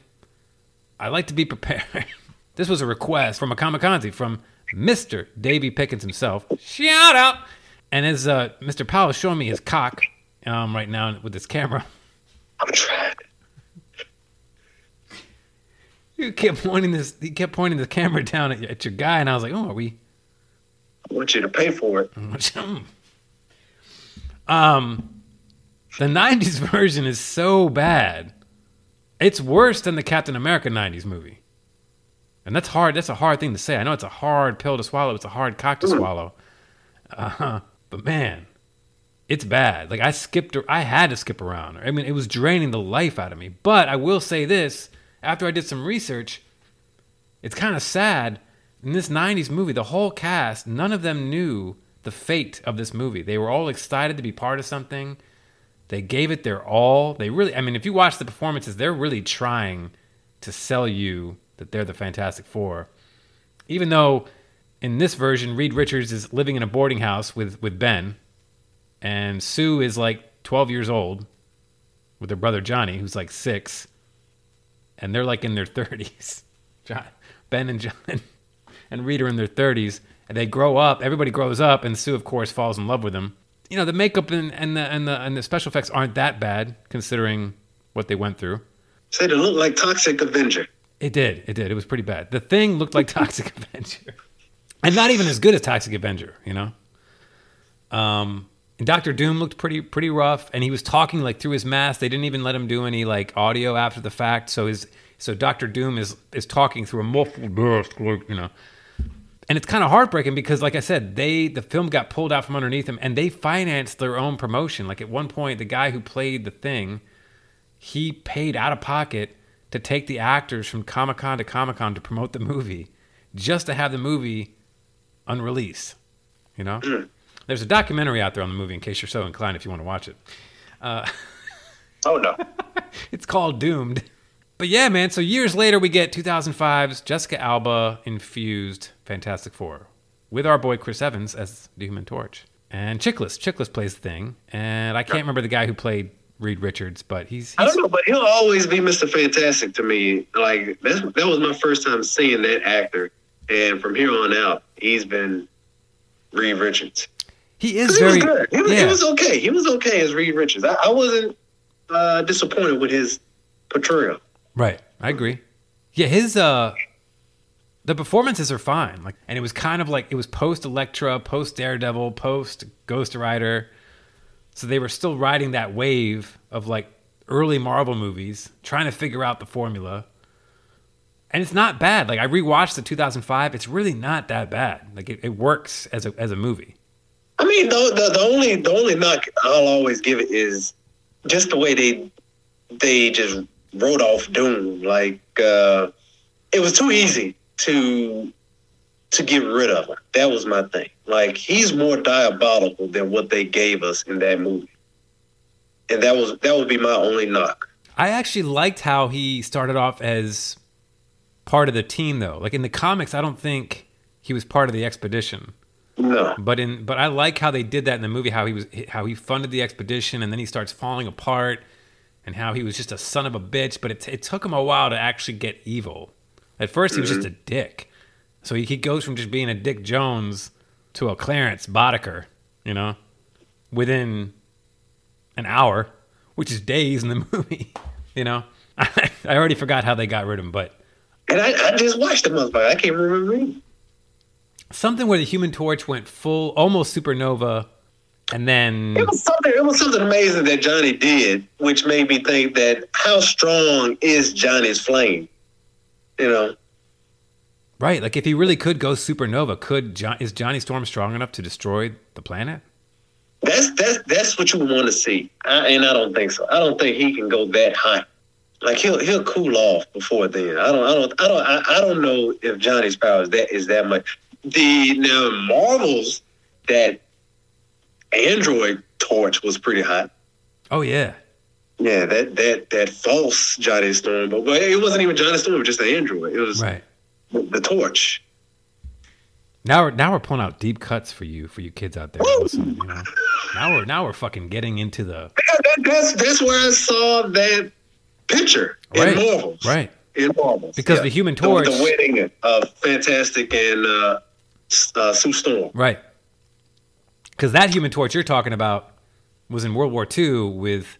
I like to be prepared. this was a request from a Kamikaze from Mr. Davey Pickens himself. Shout out! And as uh, Mr. Powell is showing me his cock um, right now with his camera, I'm trying. he kept pointing this. He kept pointing the camera down at, at your guy, and I was like, "Oh, are we?" I want you to pay for it. um, the '90s version is so bad. It's worse than the Captain America '90s movie, and that's hard. That's a hard thing to say. I know it's a hard pill to swallow. It's a hard cock to swallow. Uh-huh. but man, it's bad. Like I skipped. I had to skip around. I mean, it was draining the life out of me. But I will say this: after I did some research, it's kind of sad. In this '90s movie, the whole cast, none of them knew the fate of this movie. They were all excited to be part of something. They gave it their all. They really, I mean, if you watch the performances, they're really trying to sell you that they're the Fantastic Four. Even though in this version, Reed Richards is living in a boarding house with, with Ben, and Sue is like 12 years old with her brother Johnny, who's like six. and they're like in their 30s. John, ben and John and Reed are in their 30s, and they grow up. Everybody grows up, and Sue, of course, falls in love with him. You know, the makeup and, and the and the and the special effects aren't that bad considering what they went through. Said it looked like Toxic Avenger. It did. It did. It was pretty bad. The thing looked like Toxic Avenger, and not even as good as Toxic Avenger. You know. Um, and Doctor Doom looked pretty pretty rough, and he was talking like through his mask. They didn't even let him do any like audio after the fact. So his so Doctor Doom is is talking through a muffled mask, like you know. And it's kind of heartbreaking because, like I said, they the film got pulled out from underneath them, and they financed their own promotion. Like at one point, the guy who played the thing, he paid out of pocket to take the actors from Comic Con to Comic Con to promote the movie, just to have the movie unreleased. You know, there's a documentary out there on the movie in case you're so inclined if you want to watch it. Uh, Oh no. it's called Doomed. But yeah, man. So years later, we get 2005's Jessica Alba infused Fantastic Four with our boy Chris Evans as the Human Torch and Chiklis. Chiklis plays the thing, and I can't remember the guy who played Reed Richards, but he's, I don't know, but he'll always be Mr. Fantastic to me. Like that's, that was my first time seeing that actor, and from here on out, he's been Reed Richards. he is very he was good. He was, he was okay. He was okay as Reed Richards. I, I wasn't uh, disappointed with his portrayal. Right. I agree. Yeah, his uh the performances are fine. Like and it was kind of like it was post Elektra, post Daredevil, post Ghost Rider. So they were still riding that wave of like early Marvel movies, trying to figure out the formula. And it's not bad. Like I rewatched the 2005, it's really not that bad. Like it, it works as a as a movie. I mean, the, the the only the only knock I'll always give it is just the way they they just wrote off Doom. Like uh, it was too easy to to get rid of him. That was my thing. Like he's more diabolical than what they gave us in that movie, and that was that would be my only knock. I actually liked how he started off as part of the team though. Like in the comics, I don't think he was part of the expedition. No, But in but I like how they did that in the movie. How he was how he funded the expedition and then he starts falling apart, and how he was just a son of a bitch. But it it took him a while to actually get evil. At first, he was just mm-hmm. a dick. So he, he goes from just being a Dick Jones to a Clarence Boddicker, you know, within an hour, which is days in the movie. You know, I, I already forgot how they got rid of him, but and I, I just watched the motherfucker. I can't remember. It. something where the Human Torch went full, almost supernova, and then It was something. It was something amazing that Johnny did, which made me think that how strong is Johnny's flame? You know, Right, like if he really could go supernova, could John, is Johnny Storm strong enough to destroy the planet? that's that's that's what you want to see, I, and I don't think so. I don't think he can go that high. Like he'll he'll cool off before then. I don't I don't I don't I, I don't know if Johnny's power is that is that much. The now Marvels that Android torch was pretty hot. Oh yeah, Yeah, that that that false Johnny Storm, but, but it wasn't even Johnny Storm, it was just the android. It was right. The, torch. Now we're now we're pulling out deep cuts for you for you kids out there. listening, you know? Now we're now we're fucking getting into the Yeah, that, that's that's where I saw that picture right, in Marvels. right In Marvels. because the Human Torch, the, the wedding of Fantastic and uh, uh, Sue Storm. right? Because that Human Torch you're talking about was in World War II with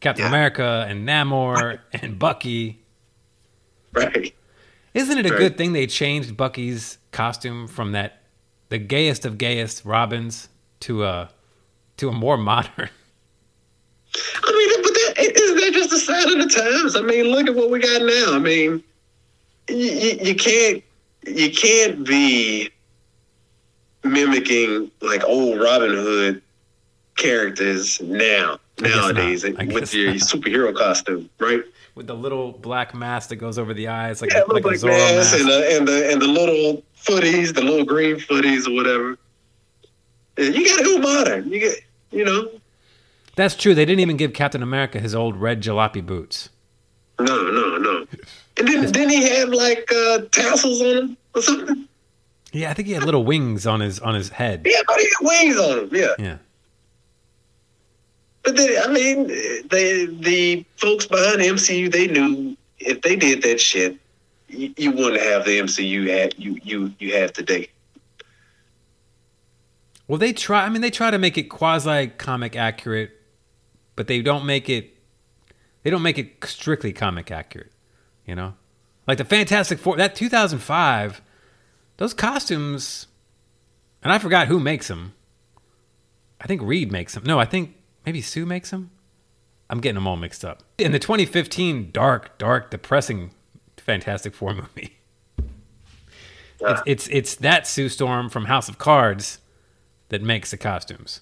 Captain Yeah. America and Namor and Bucky. Right. Isn't it a Right. good thing they changed Bucky's costume from that the gayest of gayest Robins to a to a more modern? I mean, but that, isn't that just a sign of the times? I mean, look at what we got now. I mean, you, you, you can't you can't be mimicking like old Robin Hood characters now nowadays with your not. superhero costume, right? With the little black mask that goes over the eyes, like Yeah, a, like a Zorro this, mask. and the, and the and the little footies, the little green footies or whatever. Yeah, You got to go modern. You get, you know, That's true. They didn't even give Captain America his old red jalopy boots. no, no, no. And then didn't he have like uh, tassels on him or something? Yeah, I think he had little wings on his on his head. Yeah, but he had wings on him. Yeah, Yeah. But then I mean, they the folks behind the MCU they knew if they did that shit, you, you wouldn't have the MCU had you you you have today. Well, they try. I mean, they try to make it quasi comic accurate, but they don't make it. They don't make it strictly comic accurate. You know, like the Fantastic Four. That 2005, those costumes, and I forgot who makes them. I think Reed makes them. No, I think maybe Sue makes them. I'm getting them all mixed up. In the 2015 dark, dark, depressing Fantastic Four movie, it's, it's it's that Sue Storm from House of Cards that makes the costumes.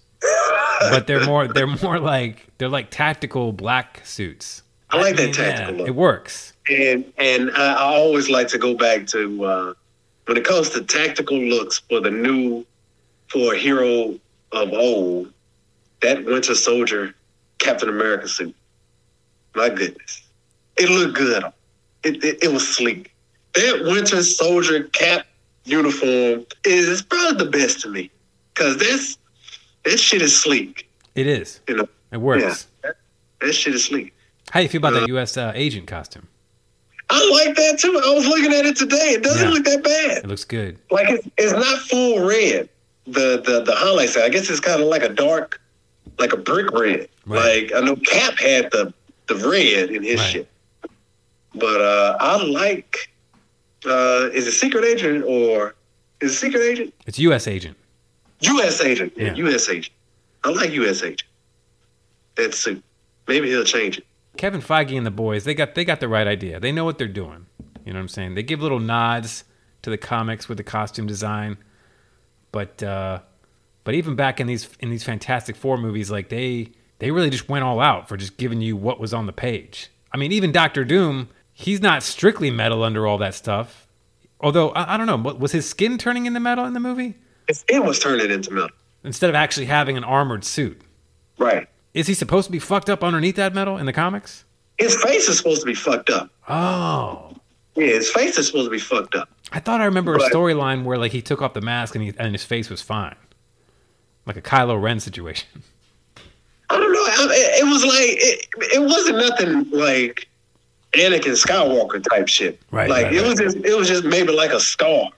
but they're more they're more like they're like tactical black suits. I like that mean, tactical yeah, look. It works. And and I, I always like to go back to uh, when it comes to tactical looks for the new for a hero of old. That Winter Soldier Captain America suit. My goodness, it looked good. It it, it was sleek. That Winter Soldier Cap uniform is probably the best to me because this that shit is sleek. It is. You know, It works. Yeah. that shit is sleek. How do you feel about that U.S. Uh, agent costume? I like that too. I was looking at it today. It doesn't Yeah. look that bad. It looks good. Like it's, it's not full red. The the the highlights. I guess it's kind of like a dark, like a brick red. Right. Like I know Cap had the the red in his Right. shit. But uh I like. uh Is it secret agent or is it secret agent? It's U.S. agent. U.S. agent. Yeah, Yeah. U.S. agent. I like U.S. agent. That suit. Maybe he'll change it. Kevin Feige and the boys, they got they got the right idea. They know what they're doing. You know what I'm saying? They give little nods to the comics with the costume design, but uh, but even back in these in these Fantastic Four movies, like they they really just went all out for just giving you what was on the page. I mean, even Doctor Doom, he's not strictly metal under all that stuff. Although I, I don't know, was his skin turning into metal in the movie It, it was turning into metal. instead of actually having an armored suit? Right. Is he supposed to be fucked up underneath that metal in the comics? His face is supposed to be fucked up. Oh, Yeah, his face is supposed to be fucked up. I thought I remember a storyline where like he took off the mask and he and his face was fine, like a Kylo Ren situation. I don't know. It, it was like it, it wasn't nothing like Anakin Skywalker type shit. Right, Like right, it right. was just it was just maybe like a scar.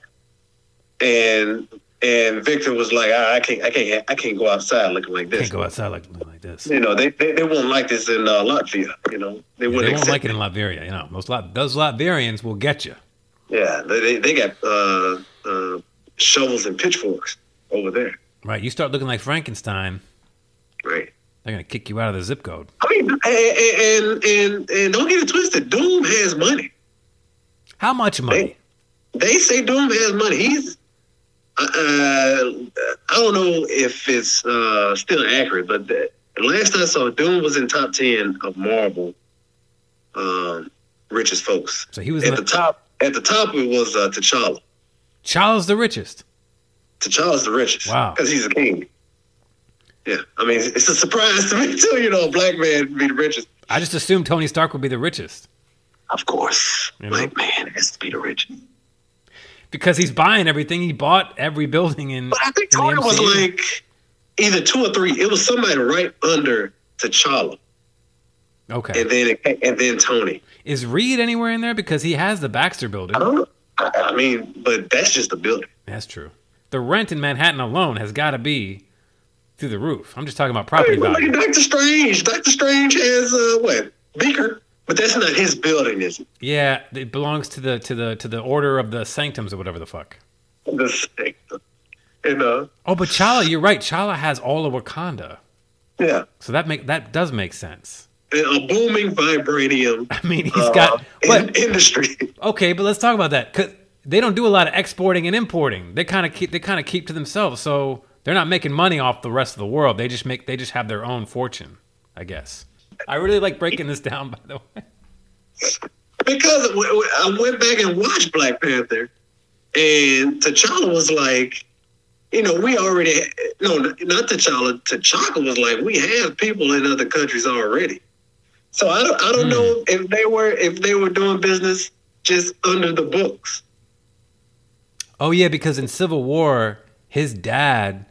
And and Victor was like, I, I can't I can't I can't go outside looking like this. Can't go outside like like this. You know, they, they they won't like this in uh, Latvia. You know, they wouldn't They won't like it in Latveria. You know, those Lat- those Latvians will get you. Yeah, they they, they got uh, uh, shovels and pitchforks over there. Right? You start looking like Frankenstein, Right. they're gonna kick you out of the zip code. I mean, and and and, and don't get it twisted. Doom has money. How much money? They say Doom has money. He's uh, I don't know if it's uh, still accurate, but the, last I saw, Doom was in top ten of Marvel um, richest folks. So he was At the the, top, at the top, it was uh, T'Challa. Charles the richest. T'Challa's the richest. Wow. because he's a king. Yeah, I mean, it's a surprise to me too. You know, a black man be the richest. I just assumed Tony Stark would be the richest Of course, You know? black man has to be the richest. because he's buying everything. He bought every building in. But I think Tony was like either two or three. It was somebody right under T'Challa, Okay. and then and then Tony. Is Reed anywhere in there because he has the Baxter building? I don't know. I, I mean, but that's just the building. That's true. The rent in Manhattan alone has got to be through the roof. I'm just talking about property Hey, value. at Doctor Strange. Doctor Strange has uh, what Bleecker, but that's not his building, is it? Yeah, it belongs to the to the to the order of the sanctums or whatever the fuck. The Sanctum. and uh, Oh, but Chala, you're right. Chala has all of Wakanda, yeah, so that make that does make sense. a booming vibranium. I mean, he's uh, got. in- But industry. okay, but let's talk about that because they don't do a lot of exporting and importing. They kind of keep they kind of keep to themselves, so they're not making money off the rest of the world. They just make they just have their own fortune, I guess. I really like breaking this down, by the way. because I went back and watched Black Panther, and T'Challa was like, you know, we already no, not T'Challa. T'Challa was like, we have people in other countries already. So I don't, I don't Hmm. know if they were if they were doing business just under the books. Oh yeah, because in Civil War, his dad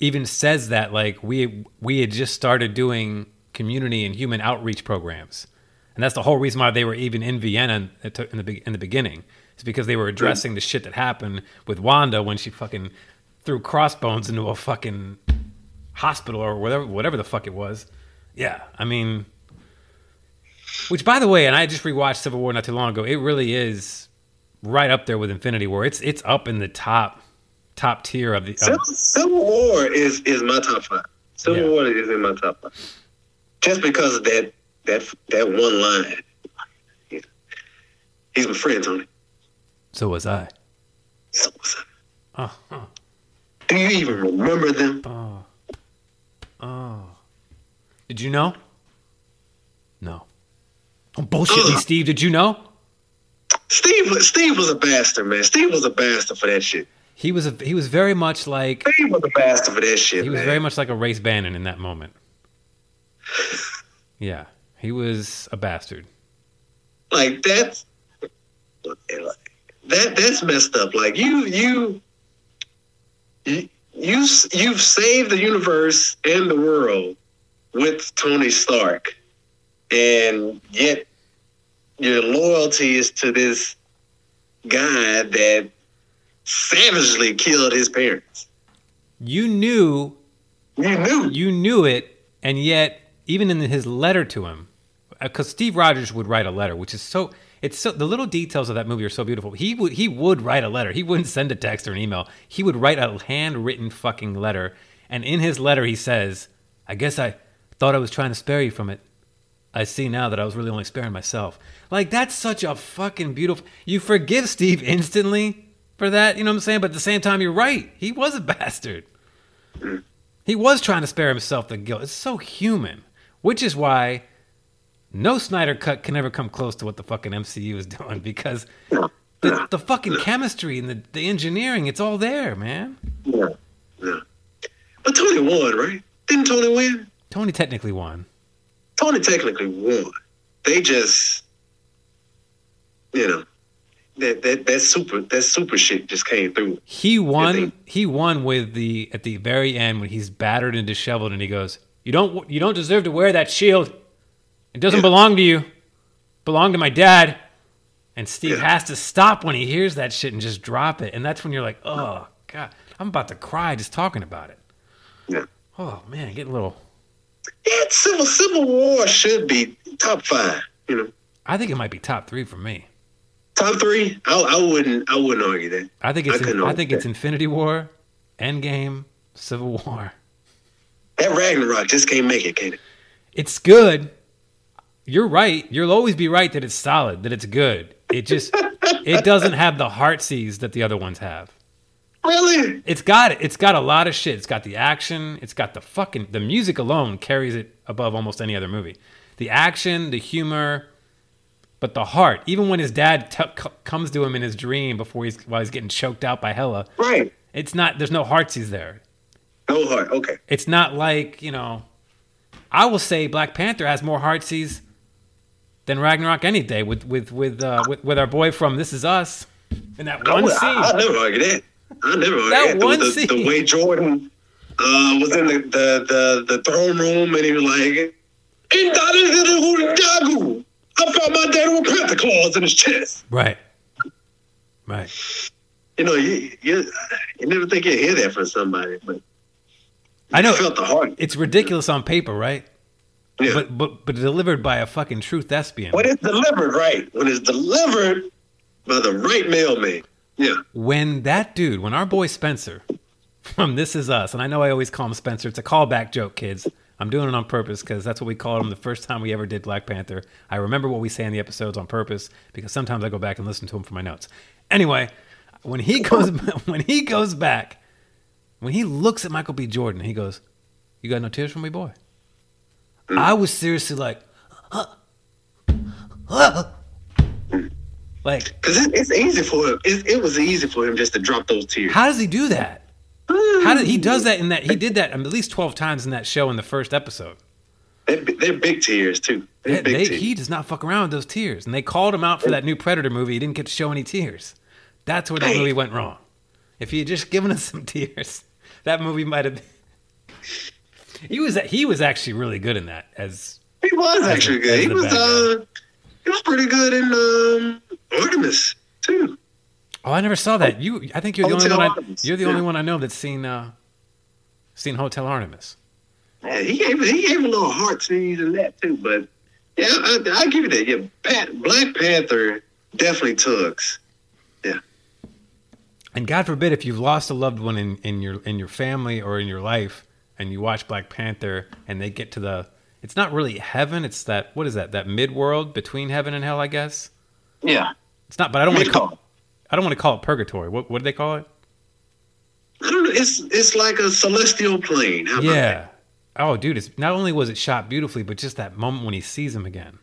even says that like we we had just started doing community and human outreach programs. and that's the whole reason why they were even in Vienna in the in the beginning. It's because they were addressing the shit that happened with Wanda when she fucking threw crossbones into a fucking hospital or whatever whatever the fuck it was. Yeah, I mean, which by the way, and I just rewatched Civil War not too long ago. It really is right up there with Infinity War. It's it's up in the top top tier of the. Of, Civil, Civil War is is my top five. Civil Yeah. War is in my top five, just because of that that that one line. He's my friend, Tony. so was I. So was I. Oh, Do you even remember them? oh, oh. Did you know? No. Oh, bullshit, me. Steve. Did you know? Steve, was- Steve was a bastard, man. Steve was a bastard for that shit. He was a, he was very much like Steve was a bastard for that shit, he was man. very much like a race Bannon in that moment. Yeah, he was a bastard. like that's that that's messed up. Like you you you you've saved the universe and the world with Tony Stark, and yet your loyalty is to this guy that savagely killed his parents. You knew You knew. you knew it, and yet even in his letter to him, uh, because Steve Rogers would write a letter, which is so it's so the little details of that movie are so beautiful. He would he would write a letter. He wouldn't send a text or an email. He would write a handwritten fucking letter, and in his letter he says, "I guess I thought I was trying to spare you from it. I see now that I was really only sparing myself." Like that's such a fucking beautiful. You forgive Steve instantly for that, you know what I'm saying? But at the same time, you're right. He was a bastard. He was trying to spare himself the guilt. It's so human, which is why no Snyder cut can ever come close to what the fucking MCU is doing because the, the fucking chemistry and the, the engineering, it's all there, man. Yeah, yeah. But Tony won, right? Didn't Tony win? Tony technically won. Tony technically won. They just, you know, that that that super that super shit just came through. He won. they- He won with the at the very end when he's battered and disheveled, and he goes, "You don't. You don't deserve to wear that shield. It doesn't Yeah. belong to you. Belong to my dad." And Steve Yeah. has to stop when he hears that shit and just drop it, and that's when you're like, "Oh God, I'm about to cry just talking about it." Yeah. Oh man, get a little. Yeah, Civil Civil War should be top five. You know, I think it might be top three for me. top three. I, I wouldn't I wouldn't argue that. I think it's. couldn't I think that. it's Infinity War, Endgame, Civil War. That Ragnarok just can't make it, can it? It's good. You're right. You'll always be right that it's solid, that it's good. It just it doesn't have the heartsies that the other ones have. Really? It's got it. It's got a lot of shit. It's got the action. It's got the fucking the music alone carries it above almost any other movie. The action, the humor, but the heart. Even when his dad t- c- comes to him in his dream before he's while he's getting choked out by Hela. Right. it's not. There's no heartsies there. No heart. Okay. It's not like you know. I will say Black Panther has more heartsies than Ragnarok any day with with with uh, with, with our boy from This Is Us in that I, one would- scene. I, I never argue that. I never That one the, scene. the way Jordan uh, was in the, the, the, the throne room and he was like, "Indadagu, I found my dad with Panther claws in his chest. Right. Right. You know, you, you, you never think you'd hear that from somebody, but I know felt the heart. it's ridiculous on paper, right? Yeah. But but but delivered by a fucking true thespian. when it's delivered right, when it's delivered by the right mailman. Yeah. When that dude, when our boy Spencer from um, This Is Us, and I know I always call him Spencer, it's a callback joke, kids. I'm doing it on purpose because that's what we called him the first time we ever did Black Panther. I remember what we say in the episodes on purpose because sometimes I go back and listen to them for my notes. Anyway, when he goes when he goes back, when he looks at Michael B. Jordan, he goes, "You got no tears for me, boy." Mm. I was seriously like, like, Because it, it's easy for him. It, it was easy for him just to drop those tears. how does he do that? How did he does that in that he did that at least twelve times in that show in the first episode. They're, they're big tears, too. They're They- big they- tears. he does not fuck around with those tears, and they called him out for that new Predator movie. He didn't get to show any tears. That's where that Hey. movie went wrong. If he had just given us some tears, that movie might have. Been... He was he was actually really good in that as He was As actually the- good. He was uh He was pretty good in um, Artemis too. Oh, I never saw that. You, I think you're the only Hotel one. I, you're the only one I know that's seen uh, seen Hotel Artemis. Yeah, he gave he gave a little heart scenes in that too. But yeah, I, I give you that. Yeah, Pat, Black Panther definitely tugs. Yeah. And God forbid if you've lost a loved one in, in your in your family or in your life, and you watch Black Panther, and they get to the, it's not really heaven. It's that what is that? That mid world between heaven and hell, I guess. Yeah, It's not, but I don't want to call. I don't want to call it purgatory. What what do they call it? I don't know. It's it's like a celestial plane. How? Yeah. Oh, dude! It's not only was it shot beautifully, but just that moment when he sees him again.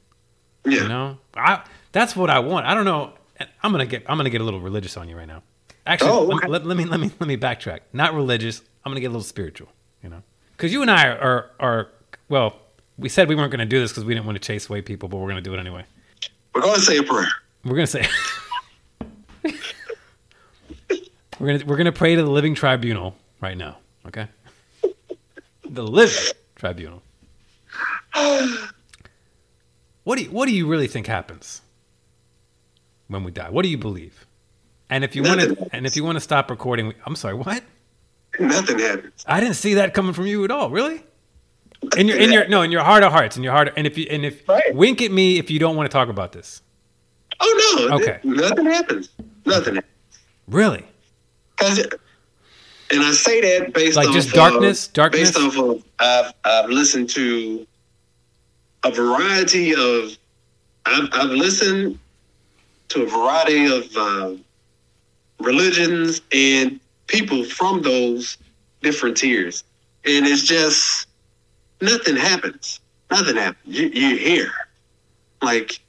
Yeah. You know, I that's what I want. I don't know. I'm gonna get I'm gonna get a little religious on you right now. Actually, Oh, let- okay. let, let me let me let me backtrack. Not religious. I'm gonna get a little spiritual. You know, because you and I are, are are well. We said we weren't gonna do this because we didn't want to chase away people, but we're gonna do it anyway. We're going to say a prayer. We're gonna say we're gonna we're gonna pray to the living tribunal right now. Okay, the living tribunal. What do you what do you really think happens when we die? What do you believe? And if you want to and if you want to stop recording, I'm sorry. What? Nothing happens. I didn't see that coming from you at all. Really? In your in your no in your heart of hearts in your heart and if you and if Right. wink at me if you don't want to talk about this. Oh no. Okay. Nothing happens. Nothing. happens. Really? 'Cause it- and I say that based Like just of- darkness? Darkness? Based off of I've I've listened to a variety of I've I've listened to a variety of uh, religions and people from those different tiers, and it's just nothing happens. Nothing happens. You, you're here, like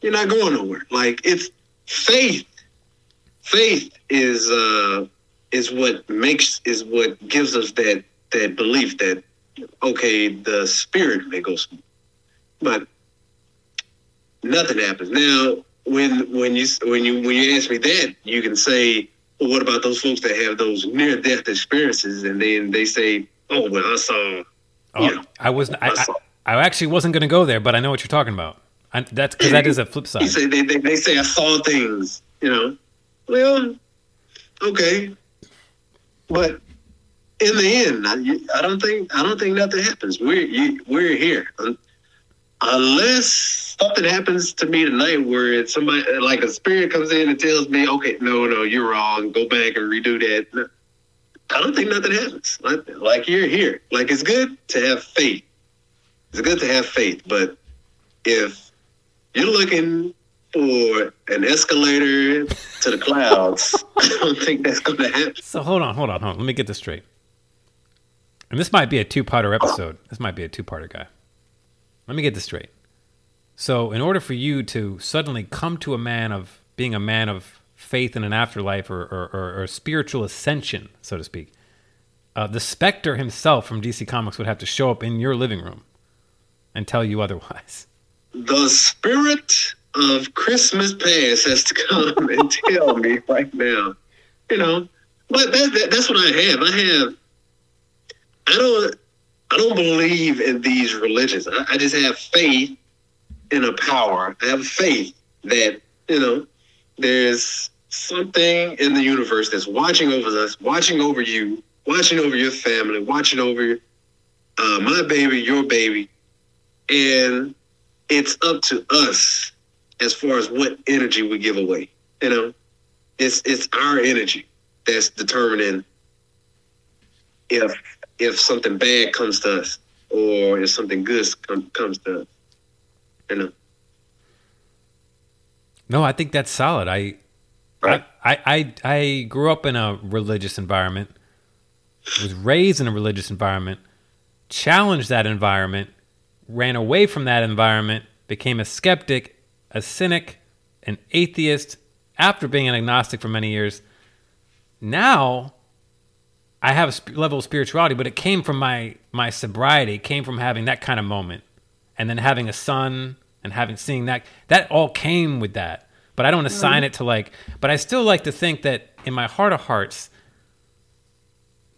you're not going nowhere. Like it's faith. Faith is uh is what makes is what gives us that that belief that okay the spirit may go but nothing happens now when when you when you when you ask me that you can say well, what about those folks that have those near death experiences and then they say oh well i saw Oh, Yeah. I was I, I I. Actually wasn't going to go there, but I know what you're talking about. I, that's because that is a flip side. say they, they, they say i saw things you know well okay but in the end I, I don't think i don't think nothing happens we're you, we're here unless something happens to me tonight where it's somebody like a spirit comes in and tells me okay no no you're wrong go back and redo that No, i don't think nothing happens like, you're here like it's good to have faith it's good to have faith but if you're looking for an escalator to the clouds. I don't think that's going to happen. So hold on, hold on, hold on. Let me get this straight. And this might be a two-parter episode. This might be a two-parter guy. Let me get this straight. So, in order for you to suddenly come to a man of being a man of faith in an afterlife or, or, or, or spiritual ascension, so to speak, uh, the Spectre himself from DC Comics would have to show up in your living room and tell you otherwise. The spirit of Christmas past has to come and tell me right now. You know, but that, that, that's what I have. I have. I don't. I don't believe in these religions. I, I just have faith in a power. I have faith that you know there's something in the universe that's watching over us, watching over you, watching over your family, watching over uh, my baby, your baby, and it's up to us as far as what energy we give away. You know, it's it's our energy that's determining if if something bad comes to us or if something good com- comes to us. You know, No, I think that's solid. I, Right. I, I, I, grew up in a religious environment, was raised in a religious environment, challenged that environment, ran away from that environment, became a skeptic, a cynic, an atheist after being an agnostic for many years. Now, I have a sp- level of spirituality, but it came from my my sobriety. It came from having that kind of moment, and then having a son and having seeing that that all came with that. But I don't assign it to like. But I still like to think that in my heart of hearts,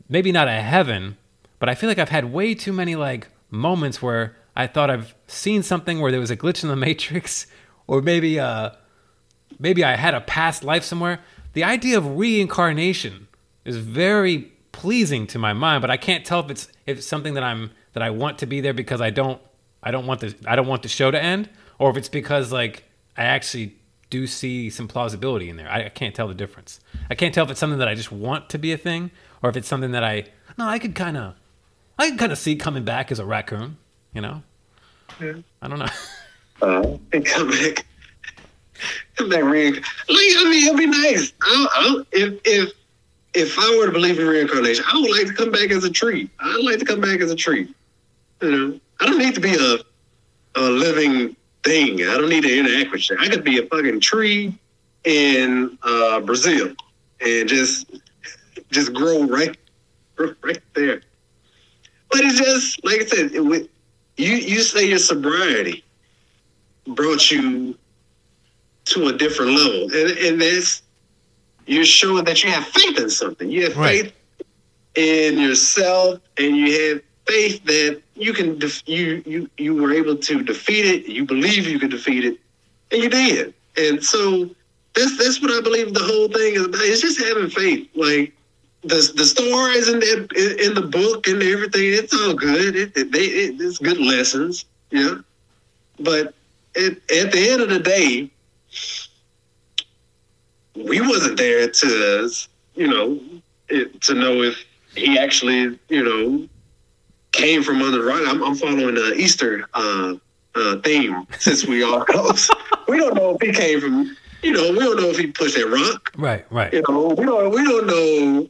maybe not a heaven, but I feel like I've had way too many like moments where I thought I've seen something where there was a glitch in the matrix, or maybe uh, maybe I had a past life somewhere. The idea of reincarnation is very pleasing to my mind, but I can't tell if it's if it's something that I'm that I want to be there because I don't I don't want the I don't want the show to end, or if it's because like I actually do see some plausibility in there. I, I can't tell the difference. I can't tell if it's something that I just want to be a thing, or if it's something that I no I could kind of I could kind of see coming back as a raccoon. You know, Yeah. I don't know. Uh, and come back, come back, ring. Like, I mean, it'd be nice. I, I, if if if I were to believe in reincarnation, I would like to come back as a tree. I'd like to come back as a tree. You know, I don't need to be a a living thing. I don't need to interact with shit. I could be a fucking tree in uh, Brazil and just just grow right right there. But it's just like I said, it, with, you you say your sobriety brought you to a different level, and and that's you're showing that you have faith in something. You have Right. faith in yourself, and you have faith that you can def- you you you were able to defeat it. You believe you could defeat it, and you did. And so that's that's what I believe the whole thing is about. It's just having faith. Like the the stories in the in the book and everything. It's all good. It, it, they, it it's good lessons. Yeah, but it, at the end of the day, we wasn't there to you know it, to know if he actually you know came from under the rock. I'm, I'm following the Easter uh, uh, theme since we are close. we don't know if he came from. You know, we don't know if he pushed that rock. Right, right. You know, we don't we don't know.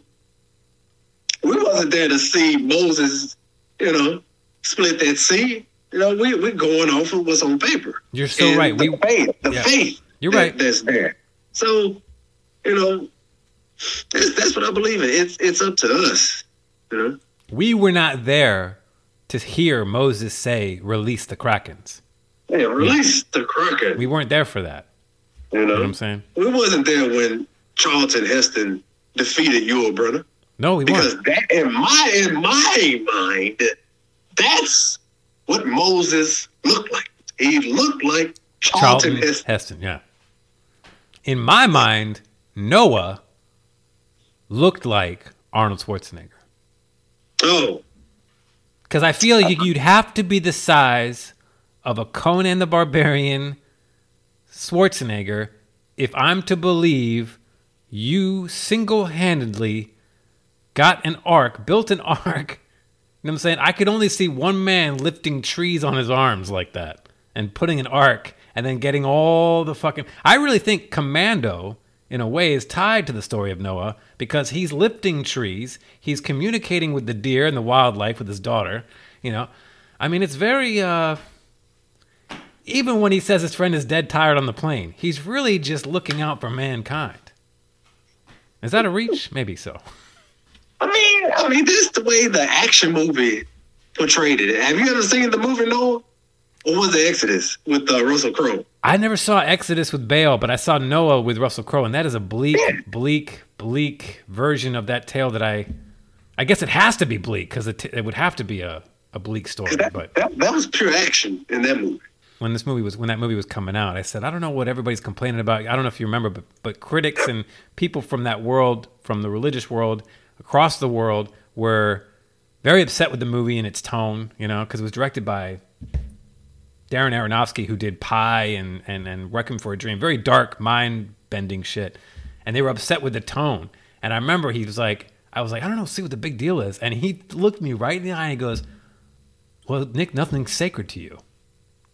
We wasn't there to see Moses, you know, split that sea. You know, we we're going off of what's on paper. You're so And right. The We faith, the yeah. faith. You're that- right. That's there. So, you know, that's that's what I believe in. It's it's up to us. You know. We were not there to hear Moses say, "Release the krakens." Yeah, release the crooked. We weren't there for that. you You know know, what I'm saying? we wasn't there when Charlton Heston defeated Yul Brynner. No, we because weren't. that in my in my mind, that's what Moses looked like. He looked like Charlton, Charlton Heston. Heston, yeah. In my mind, Noah looked like Arnold Schwarzenegger. Oh, Because I feel like you'd have to be the size of a Conan the Barbarian Schwarzenegger if I'm to believe you single handedly got an ark, built an ark. You know what I'm saying? I could only see one man lifting trees on his arms like that and putting an ark and then getting all the fucking. I really think Commando, in a way, is tied to the story of Noah because he's lifting trees, he's communicating with the deer and the wildlife with his daughter. You know, I mean, it's very. uh even when he says his friend is dead tired on the plane, he's really just looking out for mankind. Is that a reach? Maybe so. I mean, I mean, this is the way the action movie portrayed it. Have you ever seen the movie Noah? Or was it Exodus with uh, Russell Crowe? I never saw Exodus with Bale, but I saw Noah with Russell Crowe, and that is a bleak, Yeah. bleak, bleak version of that tale that I. I guess it has to be bleak because it, it would have to be a, a bleak story. That, But that, that was pure action in that movie. when this movie was when that movie was coming out, I said, I don't know what everybody's complaining about. I don't know if you remember, but but critics and people from that world, from the religious world, across the world, were very upset with the movie and its tone. You know, because it was directed by Darren Aronofsky, who did Pi and and and for a Dream, very dark, mind bending shit, and they were upset with the tone. And I remember he was like, I was like, I don't know, see what the big deal is, and he looked me right in the eye and he goes, Well, Nick, nothing's sacred to you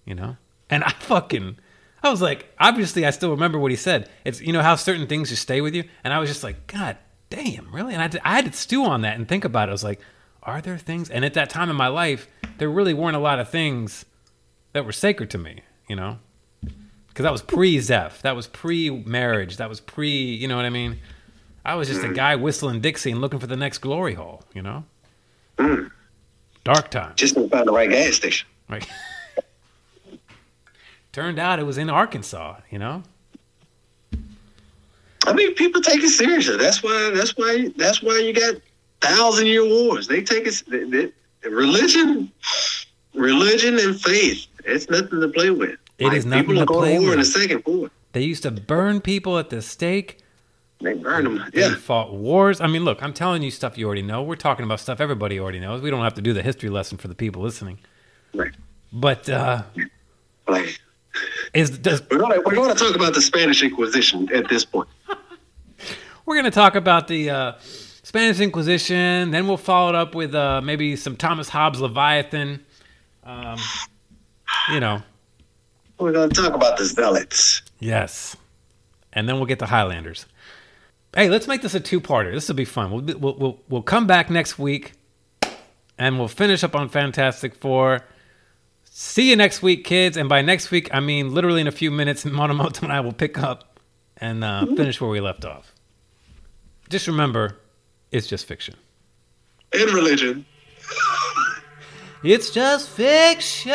you know? And I fucking, I was like, obviously, I still remember what he said. It's, you know, how certain things just stay with you. And I was just like, God damn, really? And I, I had to stew on that and think about it. I was like, are there things? And at that time in my life, there really weren't a lot of things that were sacred to me, you know? Because that was pre Zeph. That was pre marriage. That was pre, you know what I mean? I was just a guy whistling Dixie and looking for the next glory hole, you know? Dark time. Just to find the right gas station. Right. Turned out it was in Arkansas, you know? I mean, people take it seriously. That's why. That's why. That's why you got thousand year wars. They take it. They, they, religion, religion, and faith. It's nothing to play with. It Like, is nothing people to play to war in the with. second war. They used to burn people at the stake. They burn them. They Yeah. fought wars. I mean, look, I'm telling you stuff you already know. We're talking about stuff everybody already knows. We don't have to do the history lesson for the people listening. Right. But uh, Like, is does we're going to we're going to talk about the Spanish Inquisition at this point. we're going to talk about the uh, Spanish Inquisition. Then we'll follow it up with uh, maybe some Thomas Hobbes Leviathan. Um, you know, We're going to talk about the Zealots. yes. And then we'll get the Highlanders. Hey, let's make this a two-parter. This will be fun. We'll, we'll, we'll, we'll come back next week, and we'll finish up on Fantastic Four. See you next week, kids. And by next week, I mean literally in a few minutes, Monomoto and I will pick up and uh, finish where we left off. Just remember, it's just fiction. In religion. It's just fiction.